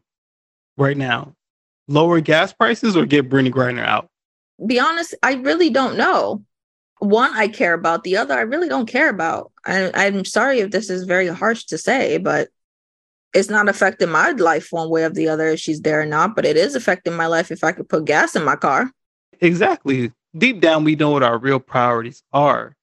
right now? Lower gas prices or get Brittney Griner out? Be honest, I really don't know one I care about, the other I really don't care about. I, I'm sorry if this is very harsh to say, but it's not affecting my life one way or the other if she's there or not, but it is affecting my life if I could put gas in my car. Exactly. Deep down, we know what our real priorities are.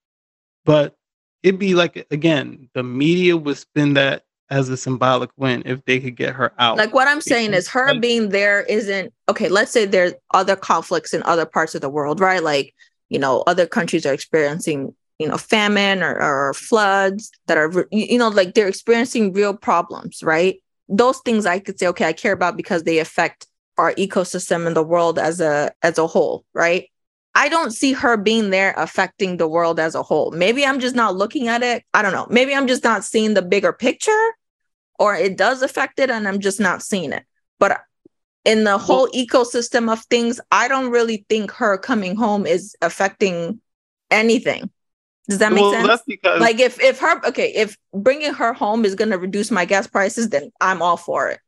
But it'd be like, again, the media would spin that as a symbolic win if they could get her out. Like what I'm saying is her being there isn't okay. Let's say there's other conflicts in other parts of the world, right? Like you know other countries are experiencing you know famine or, or floods that are you know like they're experiencing real problems right? Those things i could say okay i care about because they affect our ecosystem and the world as a as a whole right? I don't see her being there affecting the world as a whole. Maybe i'm just not looking at it. I don't know. Maybe i'm just not seeing the bigger picture or it does affect it and i'm just not seeing it. But in the whole ecosystem of things, I don't really think her coming home is affecting anything. Does that make well, sense? Because- like if if her okay, if bringing her home is going to reduce my gas prices, then I'm all for it.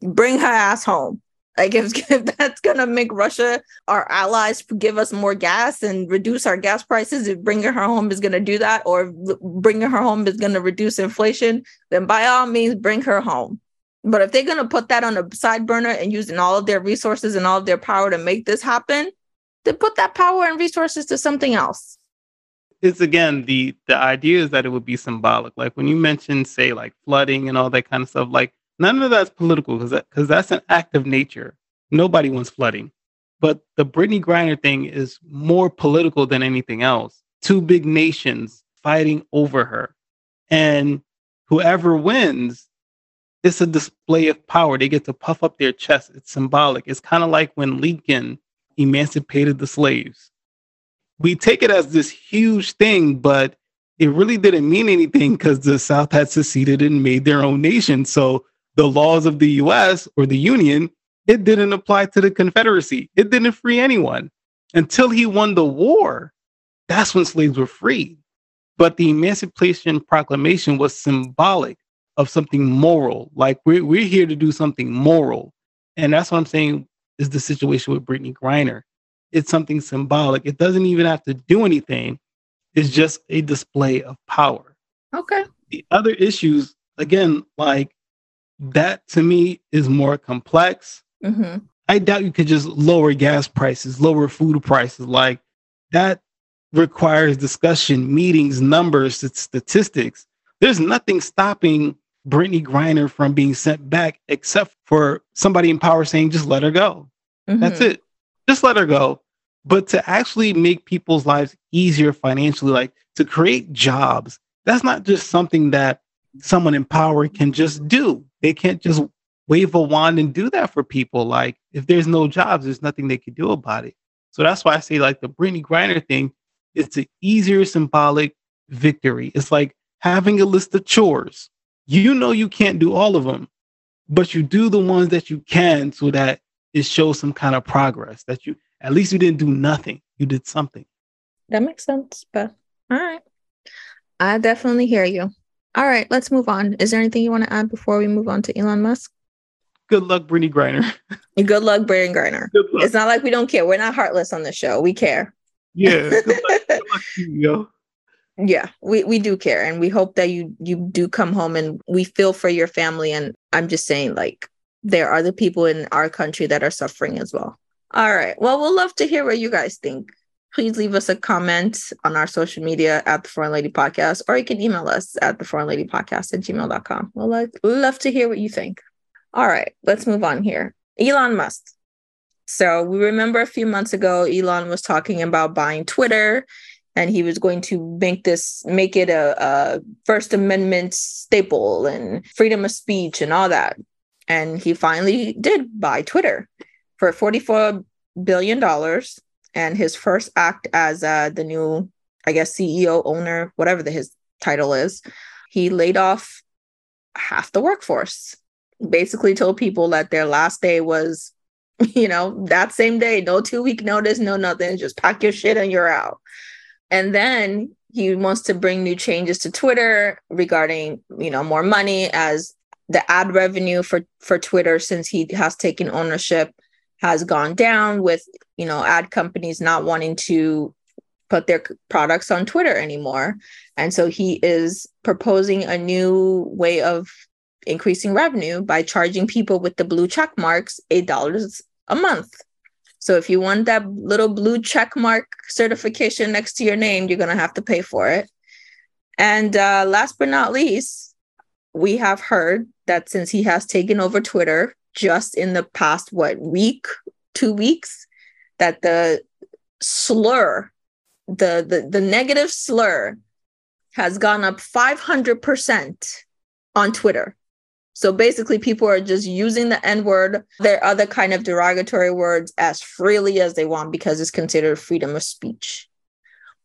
Bring her ass home. Like if, if that's going to make Russia our allies give us more gas and reduce our gas prices, if bringing her home is going to do that, or bringing her home is going to reduce inflation, then by all means bring her home. But if they're going to put that on a side burner and using all of their resources and all of their power to make this happen, then put that power and resources to something else. It's again the the idea is that it would be symbolic. Like when you mentioned, say, like flooding and all that kind of stuff. Like none of that's political because that, cause that's an act of nature. Nobody wants flooding. But the Brittney Griner thing is more political than anything else. Two big nations fighting over her, and whoever wins it's a display of power. They get to puff up their chest. It's symbolic. It's kind of like when Lincoln emancipated the slaves. We take it as this huge thing, but it really didn't mean anything because the South had seceded and made their own nation. So the laws of the US or the Union, it didn't apply to the Confederacy. It didn't free anyone. Until he won the war, that's when slaves were freed. But the Emancipation Proclamation was symbolic of something moral. Like we're we're here to do something moral, and that's what I'm saying is the situation with Brittney Griner. It's something symbolic. It doesn't even have to do anything. It's just a display of power. Okay. The other issues, again, like that to me is more complex. Mm-hmm. I doubt you could just lower gas prices, lower food prices. Like that requires discussion, meetings, numbers, statistics. There's nothing stopping Brittney Griner from being sent back, except for somebody in power saying, just let her go. Mm-hmm. That's it. Just let her go. But to actually make people's lives easier financially, like to create jobs, that's not just something that someone in power can just do. They can't just wave a wand and do that for people. Like if there's no jobs, there's nothing they can do about it. So that's why I say like the Brittney Griner thing, it's an easier symbolic victory. It's like having a list of chores you know you can't do all of them, but you do the ones that you can so that it shows some kind of progress that you at least you didn't do nothing. You did something. That makes sense. But all right. I definitely hear you. All right, let's move on. Is there anything you want to add before we move on to Elon Musk? Good luck, Brittney Griner. Good luck, Brittney Griner. It's not like we don't care. We're not heartless on the show. We care. Yeah. Good luck, good luck to you, yo. Yeah, we, we do care and we hope that you you do come home and we feel for your family. And I'm just saying, like, there are the people in our country that are suffering as well. All right. Well, we'll love to hear what you guys think. Please leave us a comment on our social media at the Foreign Lady Podcast, or you can email us at the Foreign Lady Podcast at gmail.com. We'll like, love to hear what you think. All right, let's move on here. Elon Musk. So we remember a few months ago, Elon was talking about buying Twitter and he was going to make this make it a, a, first amendment staple and freedom of speech and all that. And he finally did buy twitter for 44 billion dollars. And his first act as uh, the new i guess ceo owner whatever the, his title is he laid off half the workforce basically told people that their last day was you know that same day no two week notice no nothing just pack your shit and you're out and then he wants to bring new changes to Twitter regarding, you know, more money as the ad revenue for for Twitter since he has taken ownership has gone down with, you know, ad companies not wanting to put their products on Twitter anymore. And so he is proposing a new way of increasing revenue by charging people with the blue check marks $8 a month. So if you want that little blue check mark certification next to your name, you're going to have to pay for it. And uh, last but not least, we have heard that since he has taken over Twitter just in the past, what, week, two weeks, that the slur, the, the, the negative slur has gone up 500% on Twitter. So basically, people are just using the N word, their other kind of derogatory words as freely as they want because it's considered freedom of speech.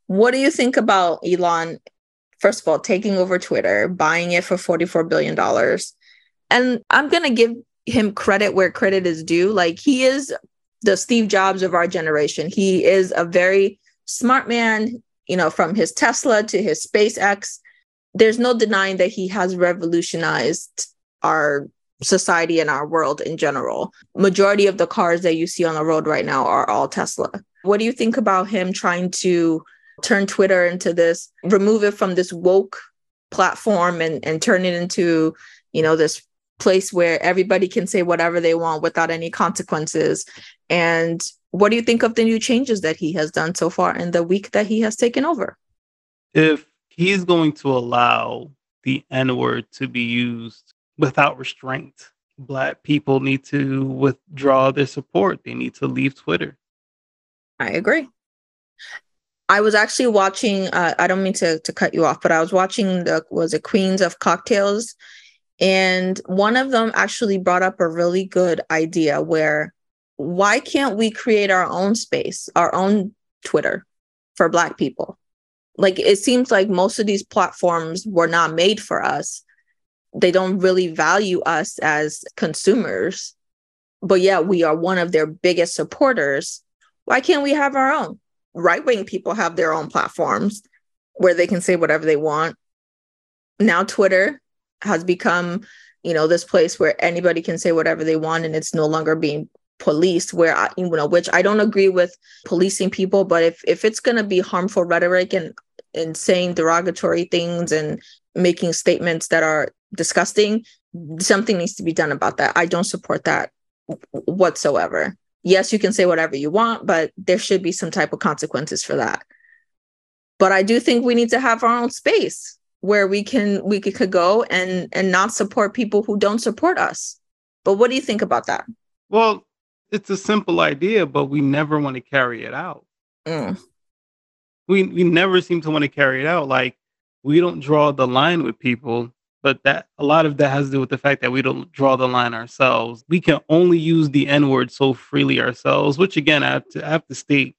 What do you think about Elon, first of all, taking over Twitter, buying it for $44 billion? And I'm going to give him credit where credit is due. Like, he is the Steve Jobs of our generation. He is a very smart man, you know, from his Tesla to his SpaceX. There's no denying that he has revolutionized our society and our world in general. Majority of the cars that you see on the road right now are all Tesla. What do you think about him trying to turn Twitter into this, remove it from this woke platform and, and turn it into, you know, this place where everybody can say whatever they want without any consequences? And what do you think of the new changes that he has done so far in the week that he has taken over? If he's going to allow the N word to be used without restraint. Black people need to withdraw their support. They need to leave Twitter. I agree. I was actually watching. Uh, I don't mean to to cut you off, but I was watching the was it Queens of Cocktails, and one of them actually brought up a really good idea where why can't we create our own space, our own Twitter for Black people? Like it seems like most of these platforms were not made for us they don't really value us as consumers but yeah we are one of their biggest supporters. Why can't we have our own? Right wing people have their own platforms where they can say whatever they want. Now twitter has become you know this place where anybody can say whatever they want and it's no longer being policed where I, you know which i don't agree with policing people but if if it's going to be harmful rhetoric and and saying derogatory things and making statements that are disgusting something needs to be done about that. I don't support that whatsoever. Yes you can say whatever you want but there should be some type of consequences for that. But i do think we need to have our own space where we can we could go and and not support people who don't support us. But what do you think about that? Well it's a simple idea but we never want to carry it out. Mm. we we never seem to want to carry it out. Like we don't draw the line with people but that a lot of that has to do with the fact that we don't draw the line ourselves. We can only use the N word so freely ourselves, which again, I have, to, I have to state,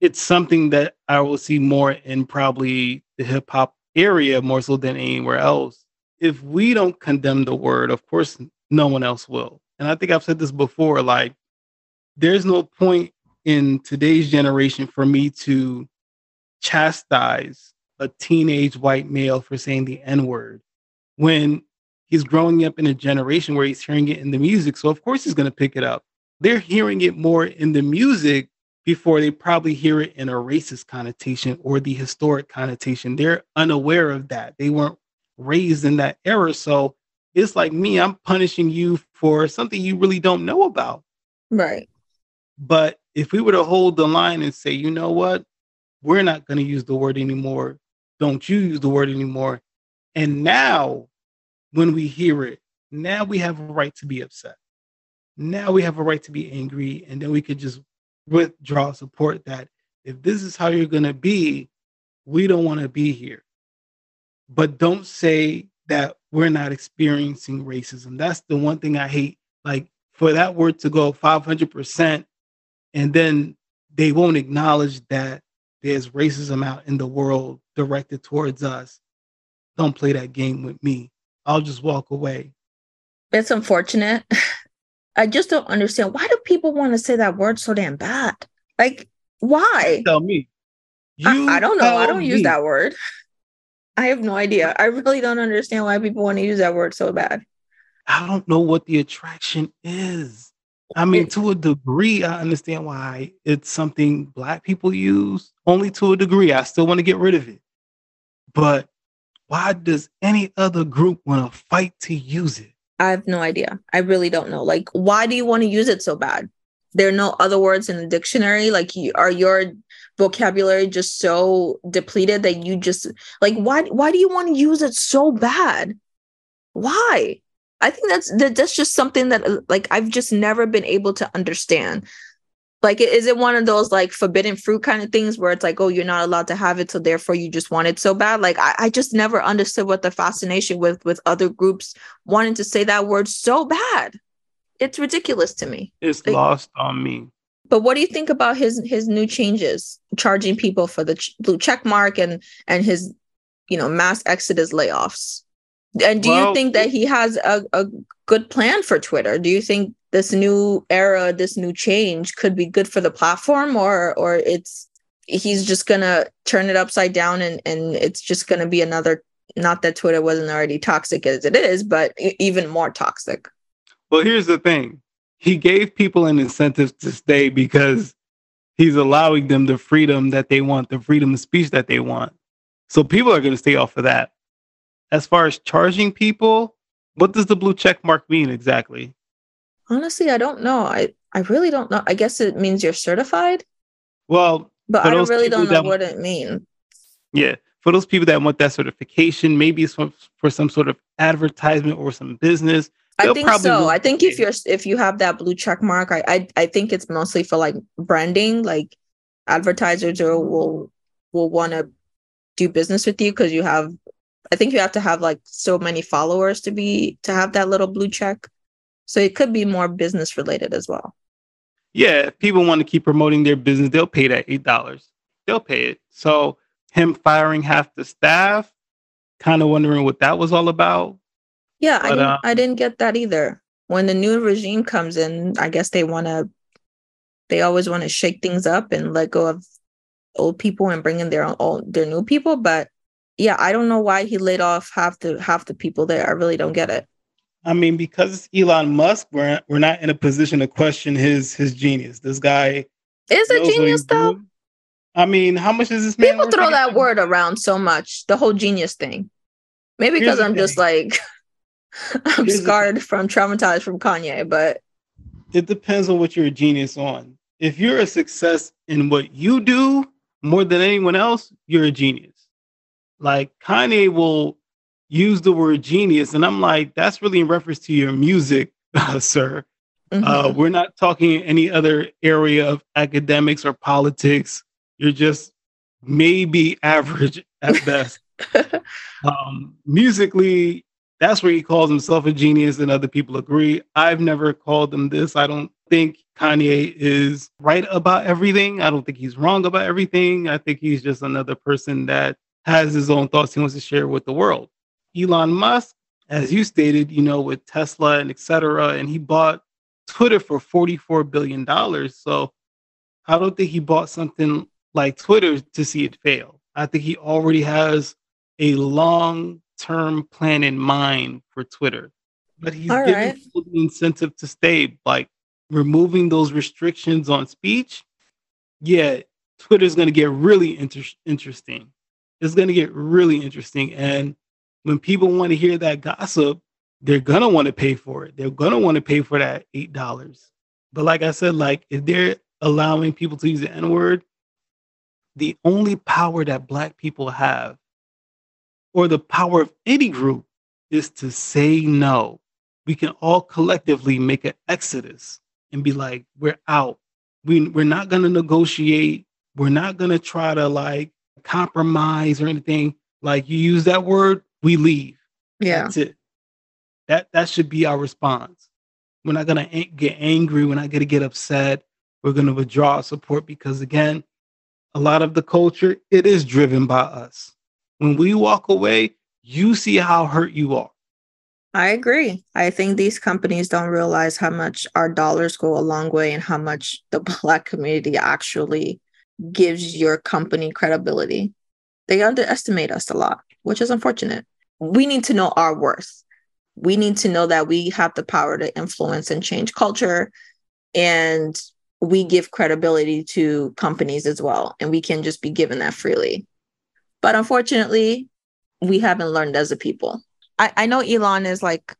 it's something that I will see more in probably the hip hop area more so than anywhere else. If we don't condemn the word, of course, no one else will. And I think I've said this before like, there's no point in today's generation for me to chastise a teenage white male for saying the N word when he's growing up in a generation where he's hearing it in the music. So of course he's going to pick it up. They're hearing it more in the music before they probably hear it in a racist connotation or the historic connotation. They're unaware of that. They weren't raised in that era. So it's like me, I'm punishing you for something you really don't know about. Right. But if we were to hold the line and say, you know what, we're not going to use the word anymore. Don't you use the word anymore. And now, when we hear it, now we have a right to be upset. Now we have a right to be angry. And then we could just withdraw support that if this is how you're going to be, we don't want to be here. But don't say that we're not experiencing racism. That's the one thing I hate. Like for that word to go 500%, and then they won't acknowledge that there's racism out in the world directed towards us. Don't play that game with me. I'll just walk away. It's unfortunate. I just don't understand. Why do people want to say that word so damn bad? Like, why? Tell me. You I, I don't know. I don't me. use that word. I have no idea. I really don't understand why people want to use that word so bad. I don't know what the attraction is. I mean, to a degree, I understand why it's something black people use. Only to a degree. I still want to get rid of it. But why does any other group want to fight to use it? I have no idea. I really don't know. Like, why do you want to use it so bad? There are no other words in the dictionary. Like, you, are your vocabulary just so depleted that you just like why? Why do you want to use it so bad? Why? I think that's that, that's just something that like I've just never been able to understand. Like, is it one of those like forbidden fruit kind of things where it's like, oh, you're not allowed to have it, so therefore you just want it so bad? Like, I, I just never understood what the fascination with with other groups wanting to say that word so bad. It's ridiculous to me. It's like, lost on me. But what do you think about his his new changes, charging people for the ch- blue check mark and and his, you know, mass exodus layoffs? And do well, you think that he has a, a good plan for Twitter? Do you think this new era, this new change could be good for the platform or or it's he's just gonna turn it upside down and and it's just gonna be another not that Twitter wasn't already toxic as it is, but even more toxic. Well, here's the thing. He gave people an incentive to stay because he's allowing them the freedom that they want, the freedom of speech that they want. So people are going to stay off of that. As far as charging people, what does the blue check mark mean exactly? Honestly, I don't know. I I really don't know. I guess it means you're certified. Well, but I don't really don't know what it means. Yeah, for those people that want that certification, maybe it's for, for some sort of advertisement or some business. I think so. I think if you're if you have that blue check mark, I, I I think it's mostly for like branding. Like advertisers will will want to do business with you because you have. I think you have to have like so many followers to be to have that little blue check. So it could be more business related as well. Yeah, people want to keep promoting their business, they'll pay that eight dollars. They'll pay it. So him firing half the staff, kind of wondering what that was all about. Yeah, but, I didn't, um, I didn't get that either. When the new regime comes in, I guess they want to. They always want to shake things up and let go of old people and bring in their own their new people. But yeah, I don't know why he laid off half the half the people there. I really don't get it. I mean, because it's Elon Musk, we're we're not in a position to question his his genius. This guy is a genius, though. Doing. I mean, how much is this man? People throw that word around so much, the whole genius thing. Maybe because I'm just like I'm Here's scarred from traumatized from Kanye, but it depends on what you're a genius on. If you're a success in what you do more than anyone else, you're a genius. Like Kanye will use the word genius. And I'm like, that's really in reference to your music, uh, sir. Mm-hmm. Uh, we're not talking any other area of academics or politics. You're just maybe average at best. um, musically, that's where he calls himself a genius, and other people agree. I've never called him this. I don't think Kanye is right about everything. I don't think he's wrong about everything. I think he's just another person that has his own thoughts he wants to share with the world. Elon Musk, as you stated, you know, with Tesla and etc., and he bought Twitter for $44 billion. So I don't think he bought something like Twitter to see it fail. I think he already has a long term plan in mind for Twitter. But he's All giving right. the incentive to stay, like removing those restrictions on speech yeah, Twitter's going to get really inter- interesting. It's going to get really interesting. And when people want to hear that gossip, they're going to want to pay for it. They're going to want to pay for that $8. But like I said, like if they're allowing people to use the N word, the only power that Black people have, or the power of any group, is to say no. We can all collectively make an exodus and be like, we're out. We, we're not going to negotiate. We're not going to try to like compromise or anything. Like you use that word, we leave. Yeah. That's it. That, that should be our response. We're not to get angry. We're not to get upset. We're to withdraw support because, again, a lot of the culture, it is driven by us. When we walk away, you see how hurt you are. I agree. I think these companies don't realize how much our dollars go a long way and how much the Black community actually gives your company credibility. They underestimate us a lot, which is unfortunate. We need to know our worth. We need to know that we have the power to influence and change culture. And we give credibility to companies as well. And we can just be given that freely. But unfortunately, we haven't learned as a people. I, I know Elon is like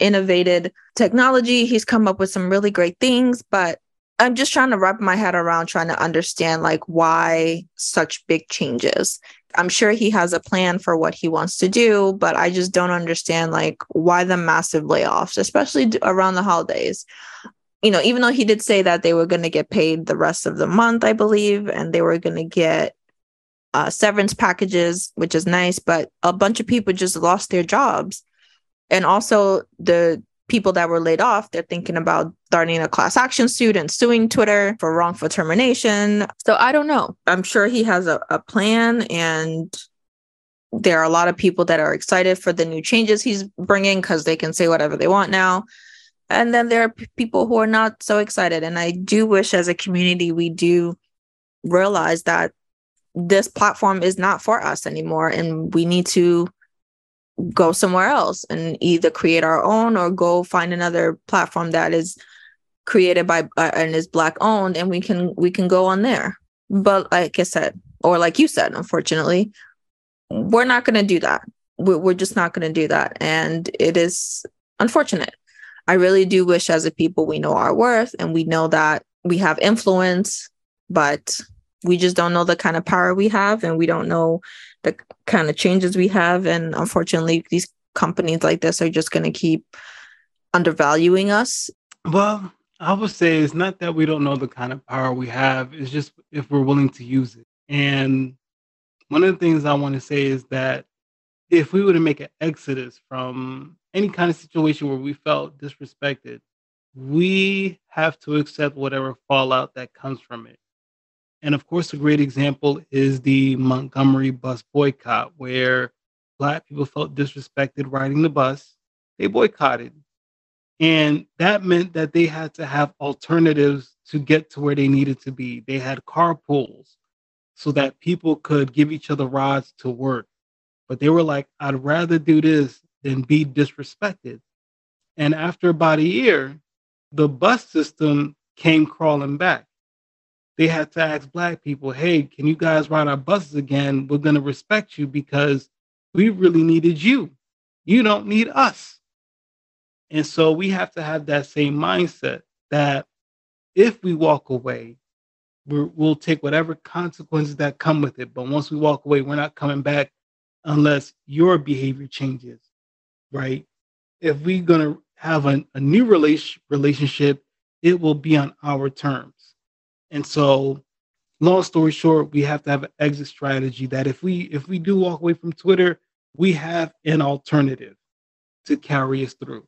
innovated technology. He's come up with some really great things, but I'm just trying to wrap my head around trying to understand like why such big changes. I'm sure he has a plan for what he wants to do, but I just don't understand like why the massive layoffs, especially around the holidays. You know, even though he did say that they were going to get paid the rest of the month, I believe, and they were going to get uh, severance packages, which is nice, but a bunch of people just lost their jobs. And also, the people that were laid off, they're thinking about starting a class action suit and suing Twitter for wrongful termination. So I don't know. I'm sure he has a, a plan, and there are a lot of people that are excited for the new changes he's bringing because they can say whatever they want now. And then there are p- people who are not so excited. And I do wish as a community we do realize that this platform is not for us anymore and we need to go somewhere else and either create our own or go find another platform that is created by uh, and is black owned and we can we can go on there. But like i said or like you said unfortunately we're not going to do that. We're, we're just not going to do that. And it is unfortunate. I really do wish as a people we know our worth and we know that we have influence but we just don't know the kind of power we have and we don't know the kind of changes we have. And unfortunately these companies like this are just going to keep undervaluing us. Well i would say it's not that we don't know the kind of power we have. It's just if we're willing to use it. And one of the things i want to say is that if we were to make an exodus from any kind of situation where we felt disrespected we have to accept whatever fallout that comes from it and of course, a great example is the Montgomery bus boycott, where Black people felt disrespected riding the bus. They boycotted. And that meant that they had to have alternatives to get to where they needed to be. They had carpools so that people could give each other rides to work. But they were like, I'd rather do this than be disrespected. And after about a year, the bus system came crawling back they had to ask black people, hey, can you guys ride our buses again? We're going to respect you because we really needed you. You don't need us. And so we have to have that same mindset that if we walk away, we will take whatever consequences that come with it. But once we walk away, we're not coming back unless your behavior changes, right? If we're going to have a, a new relation, relationship, it will be on our terms. And so, long story short, we have to have an exit strategy that if we if we do walk away from Twitter, we have an alternative to carry us through.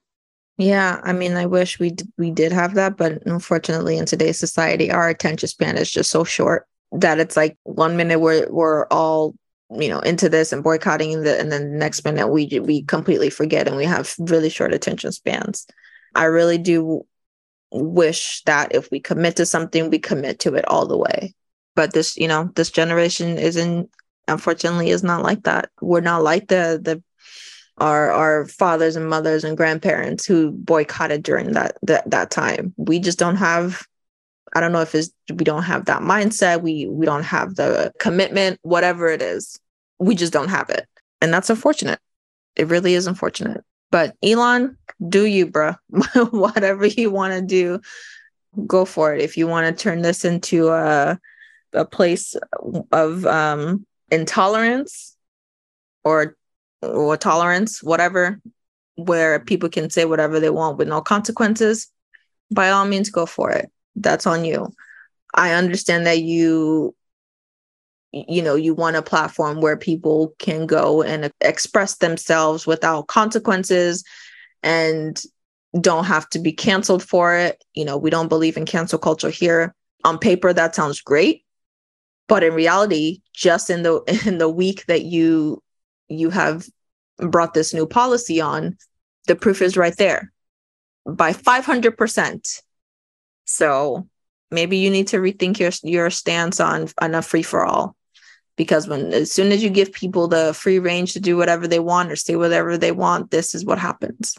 Yeah, I mean, I wish we d- we did have that, but unfortunately, in today's society, our attention span is just so short that it's like one minute we're we're all you know into this and boycotting the, and then the next minute we we completely forget and we have really short attention spans. I really do wish that if we commit to something, we commit to it all the way. But this, you know, this generation isn't unfortunately is not like that. We're not like the the our our fathers and mothers and grandparents who boycotted during that that that time. We just don't have I don't know if it's we don't have that mindset, we we don't have the commitment, whatever it is. We just don't have it. And that's unfortunate. It really is unfortunate. But Elon, do you, bruh. whatever you want to do, go for it. If you want to turn this into a a place of um intolerance or or tolerance, whatever, where people can say whatever they want with no consequences, by all means go for it that's on you i understand that you you know you want a platform where people can go and express themselves without consequences and don't have to be canceled for it. You know we don't believe in cancel culture here. On paper that sounds great. But in reality just in the in the week that you you have brought this new policy on the proof is right there by 500% so maybe you need to rethink your your stance on on a free for all because when as soon as you give people the free range to do whatever they want or say whatever they want, this is what happens.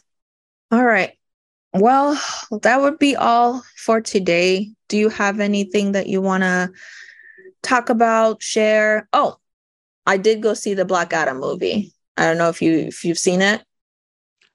All right. Well, that would be all for today. Do you have anything that you want to talk about, share? Oh, I did go see the Black Adam movie. I don't know if you if you've seen it.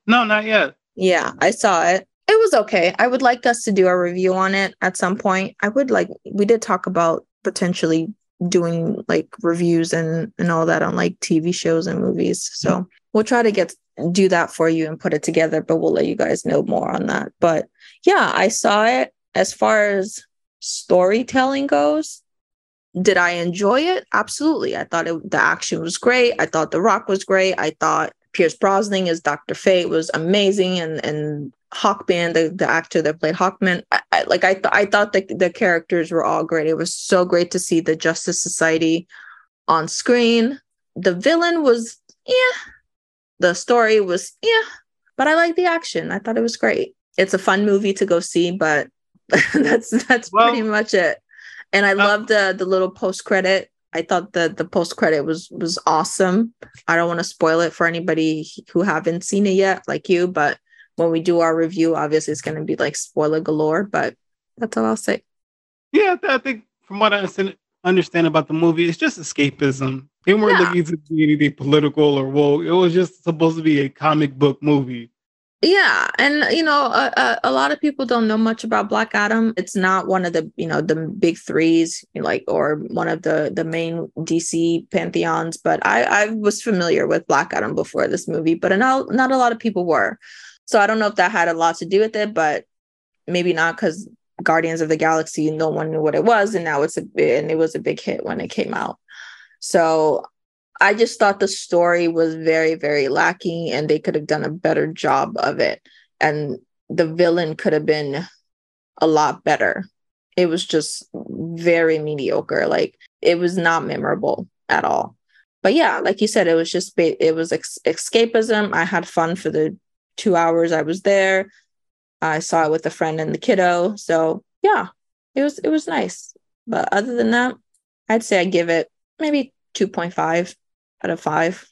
No, not yet. Yeah, I saw it it was okay. I would like us to do a review on it at some point. I would like we did talk about potentially doing like reviews and and all that on like TV shows and movies. So we'll try to get do that for you and put it together, but we'll let you guys know more on that. But yeah, I saw it as far as storytelling goes. Did I enjoy it? Absolutely. I thought it, the action was great. I thought The Rock was great. I thought Pierce Brosnan as Dr. Fate was amazing and and Hawkman, the, the actor that played Hawkman, I, I, like I th- I thought the the characters were all great. It was so great to see the Justice Society on screen. The villain was yeah, the story was yeah, but I like the action. I thought it was great. It's a fun movie to go see, but that's that's well, pretty much it. And I uh, love the the little post credit. I thought the the post credit was was awesome. I don't want to spoil it for anybody who haven't seen it yet, like you, but when we do our review, obviously it's going to be like spoiler galore, but that's all I'll say. Yeah, I think from what I understand about the movie, it's just escapism. They weren't yeah. looking to be anything political or woke. It was just supposed to be a comic book movie. Yeah, and you know, a, a, a, lot of people don't know much about Black Adam. It's not one of the you know the big threes, like or one of the the main DC pantheons. But I I was familiar with Black Adam before this movie, but not not a lot of people were. So I don't know if that had a lot to do with it, but maybe not because Guardians of the Galaxy, no one knew what it was, and now it's a and it was a big hit when it came out. So I just thought the story was very, very lacking, and they could have done a better job of it. And the villain could have been a lot better. It was just very mediocre. Like it was not memorable at all. But yeah, like you said, it was just it was ex- escapism. I had fun for the two hours I was there. I saw it with a friend and the kiddo. So yeah, it was it was nice. But other than that, I'd say I give it maybe 2.5 out of five.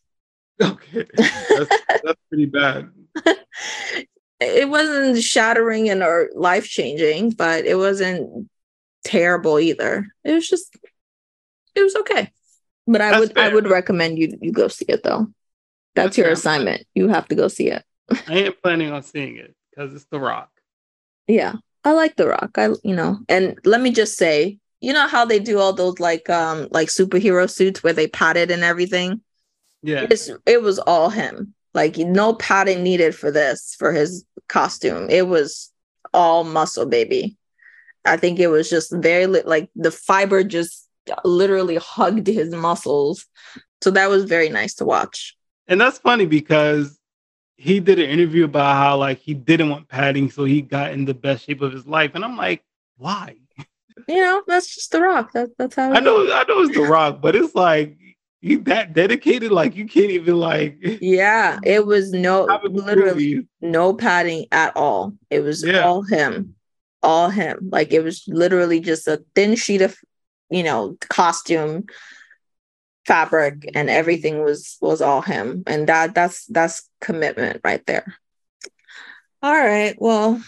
Okay. That's, that's pretty bad. it wasn't shattering and or life changing, but it wasn't terrible either. It was just it was okay. But I that's would fair. I would recommend you you go see it though. That's, that's your fair. assignment. You have to go see it. I ain't planning on seeing it because it's The Rock. Yeah, I like The Rock. I you know, and let me just say, you know how they do all those like um like superhero suits where they padded and everything. Yeah, it's, it was all him. Like no padding needed for this for his costume. It was all muscle, baby. I think it was just very li- like the fiber just literally hugged his muscles. So that was very nice to watch. And that's funny because he did an interview about how like he didn't want padding, so he got in the best shape of his life. And I'm like, why? You know, that's just the rock. That, that's how I know is. I know it's the rock, but it's like he that dedicated, like you can't even like Yeah, it was no literally no padding at all. It was yeah. all him. All him. Like it was literally just a thin sheet of, you know, costume fabric and everything was was all him and that that's that's commitment right there all right well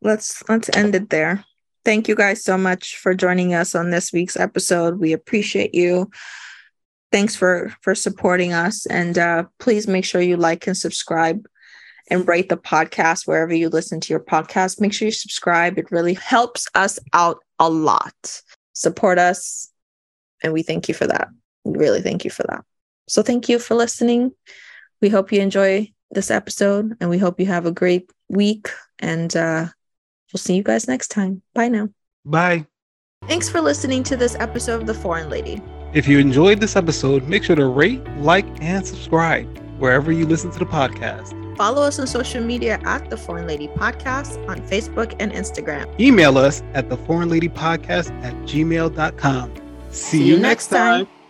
let's let's end it there Thank you guys so much for joining us on this week's episode. We appreciate you. Thanks for for supporting us and uh, please make sure you like and subscribe and rate the podcast wherever you listen to your podcast. Make sure you subscribe. It really helps us out a lot. Support us and we thank you for that. We really thank you for that. So thank you for listening. We hope you enjoy this episode and we hope you have a great week and uh We'll see you guys next time. Bye now. Bye. Thanks for listening to this episode of The Foreign Lady. If you enjoyed this episode, make sure to rate, like, and subscribe wherever you listen to the podcast. Follow us on social media at The Foreign Lady Podcast on Facebook and Instagram. Email us at The Foreign Lady Podcast at gmail.com. See, See you, you next time. time.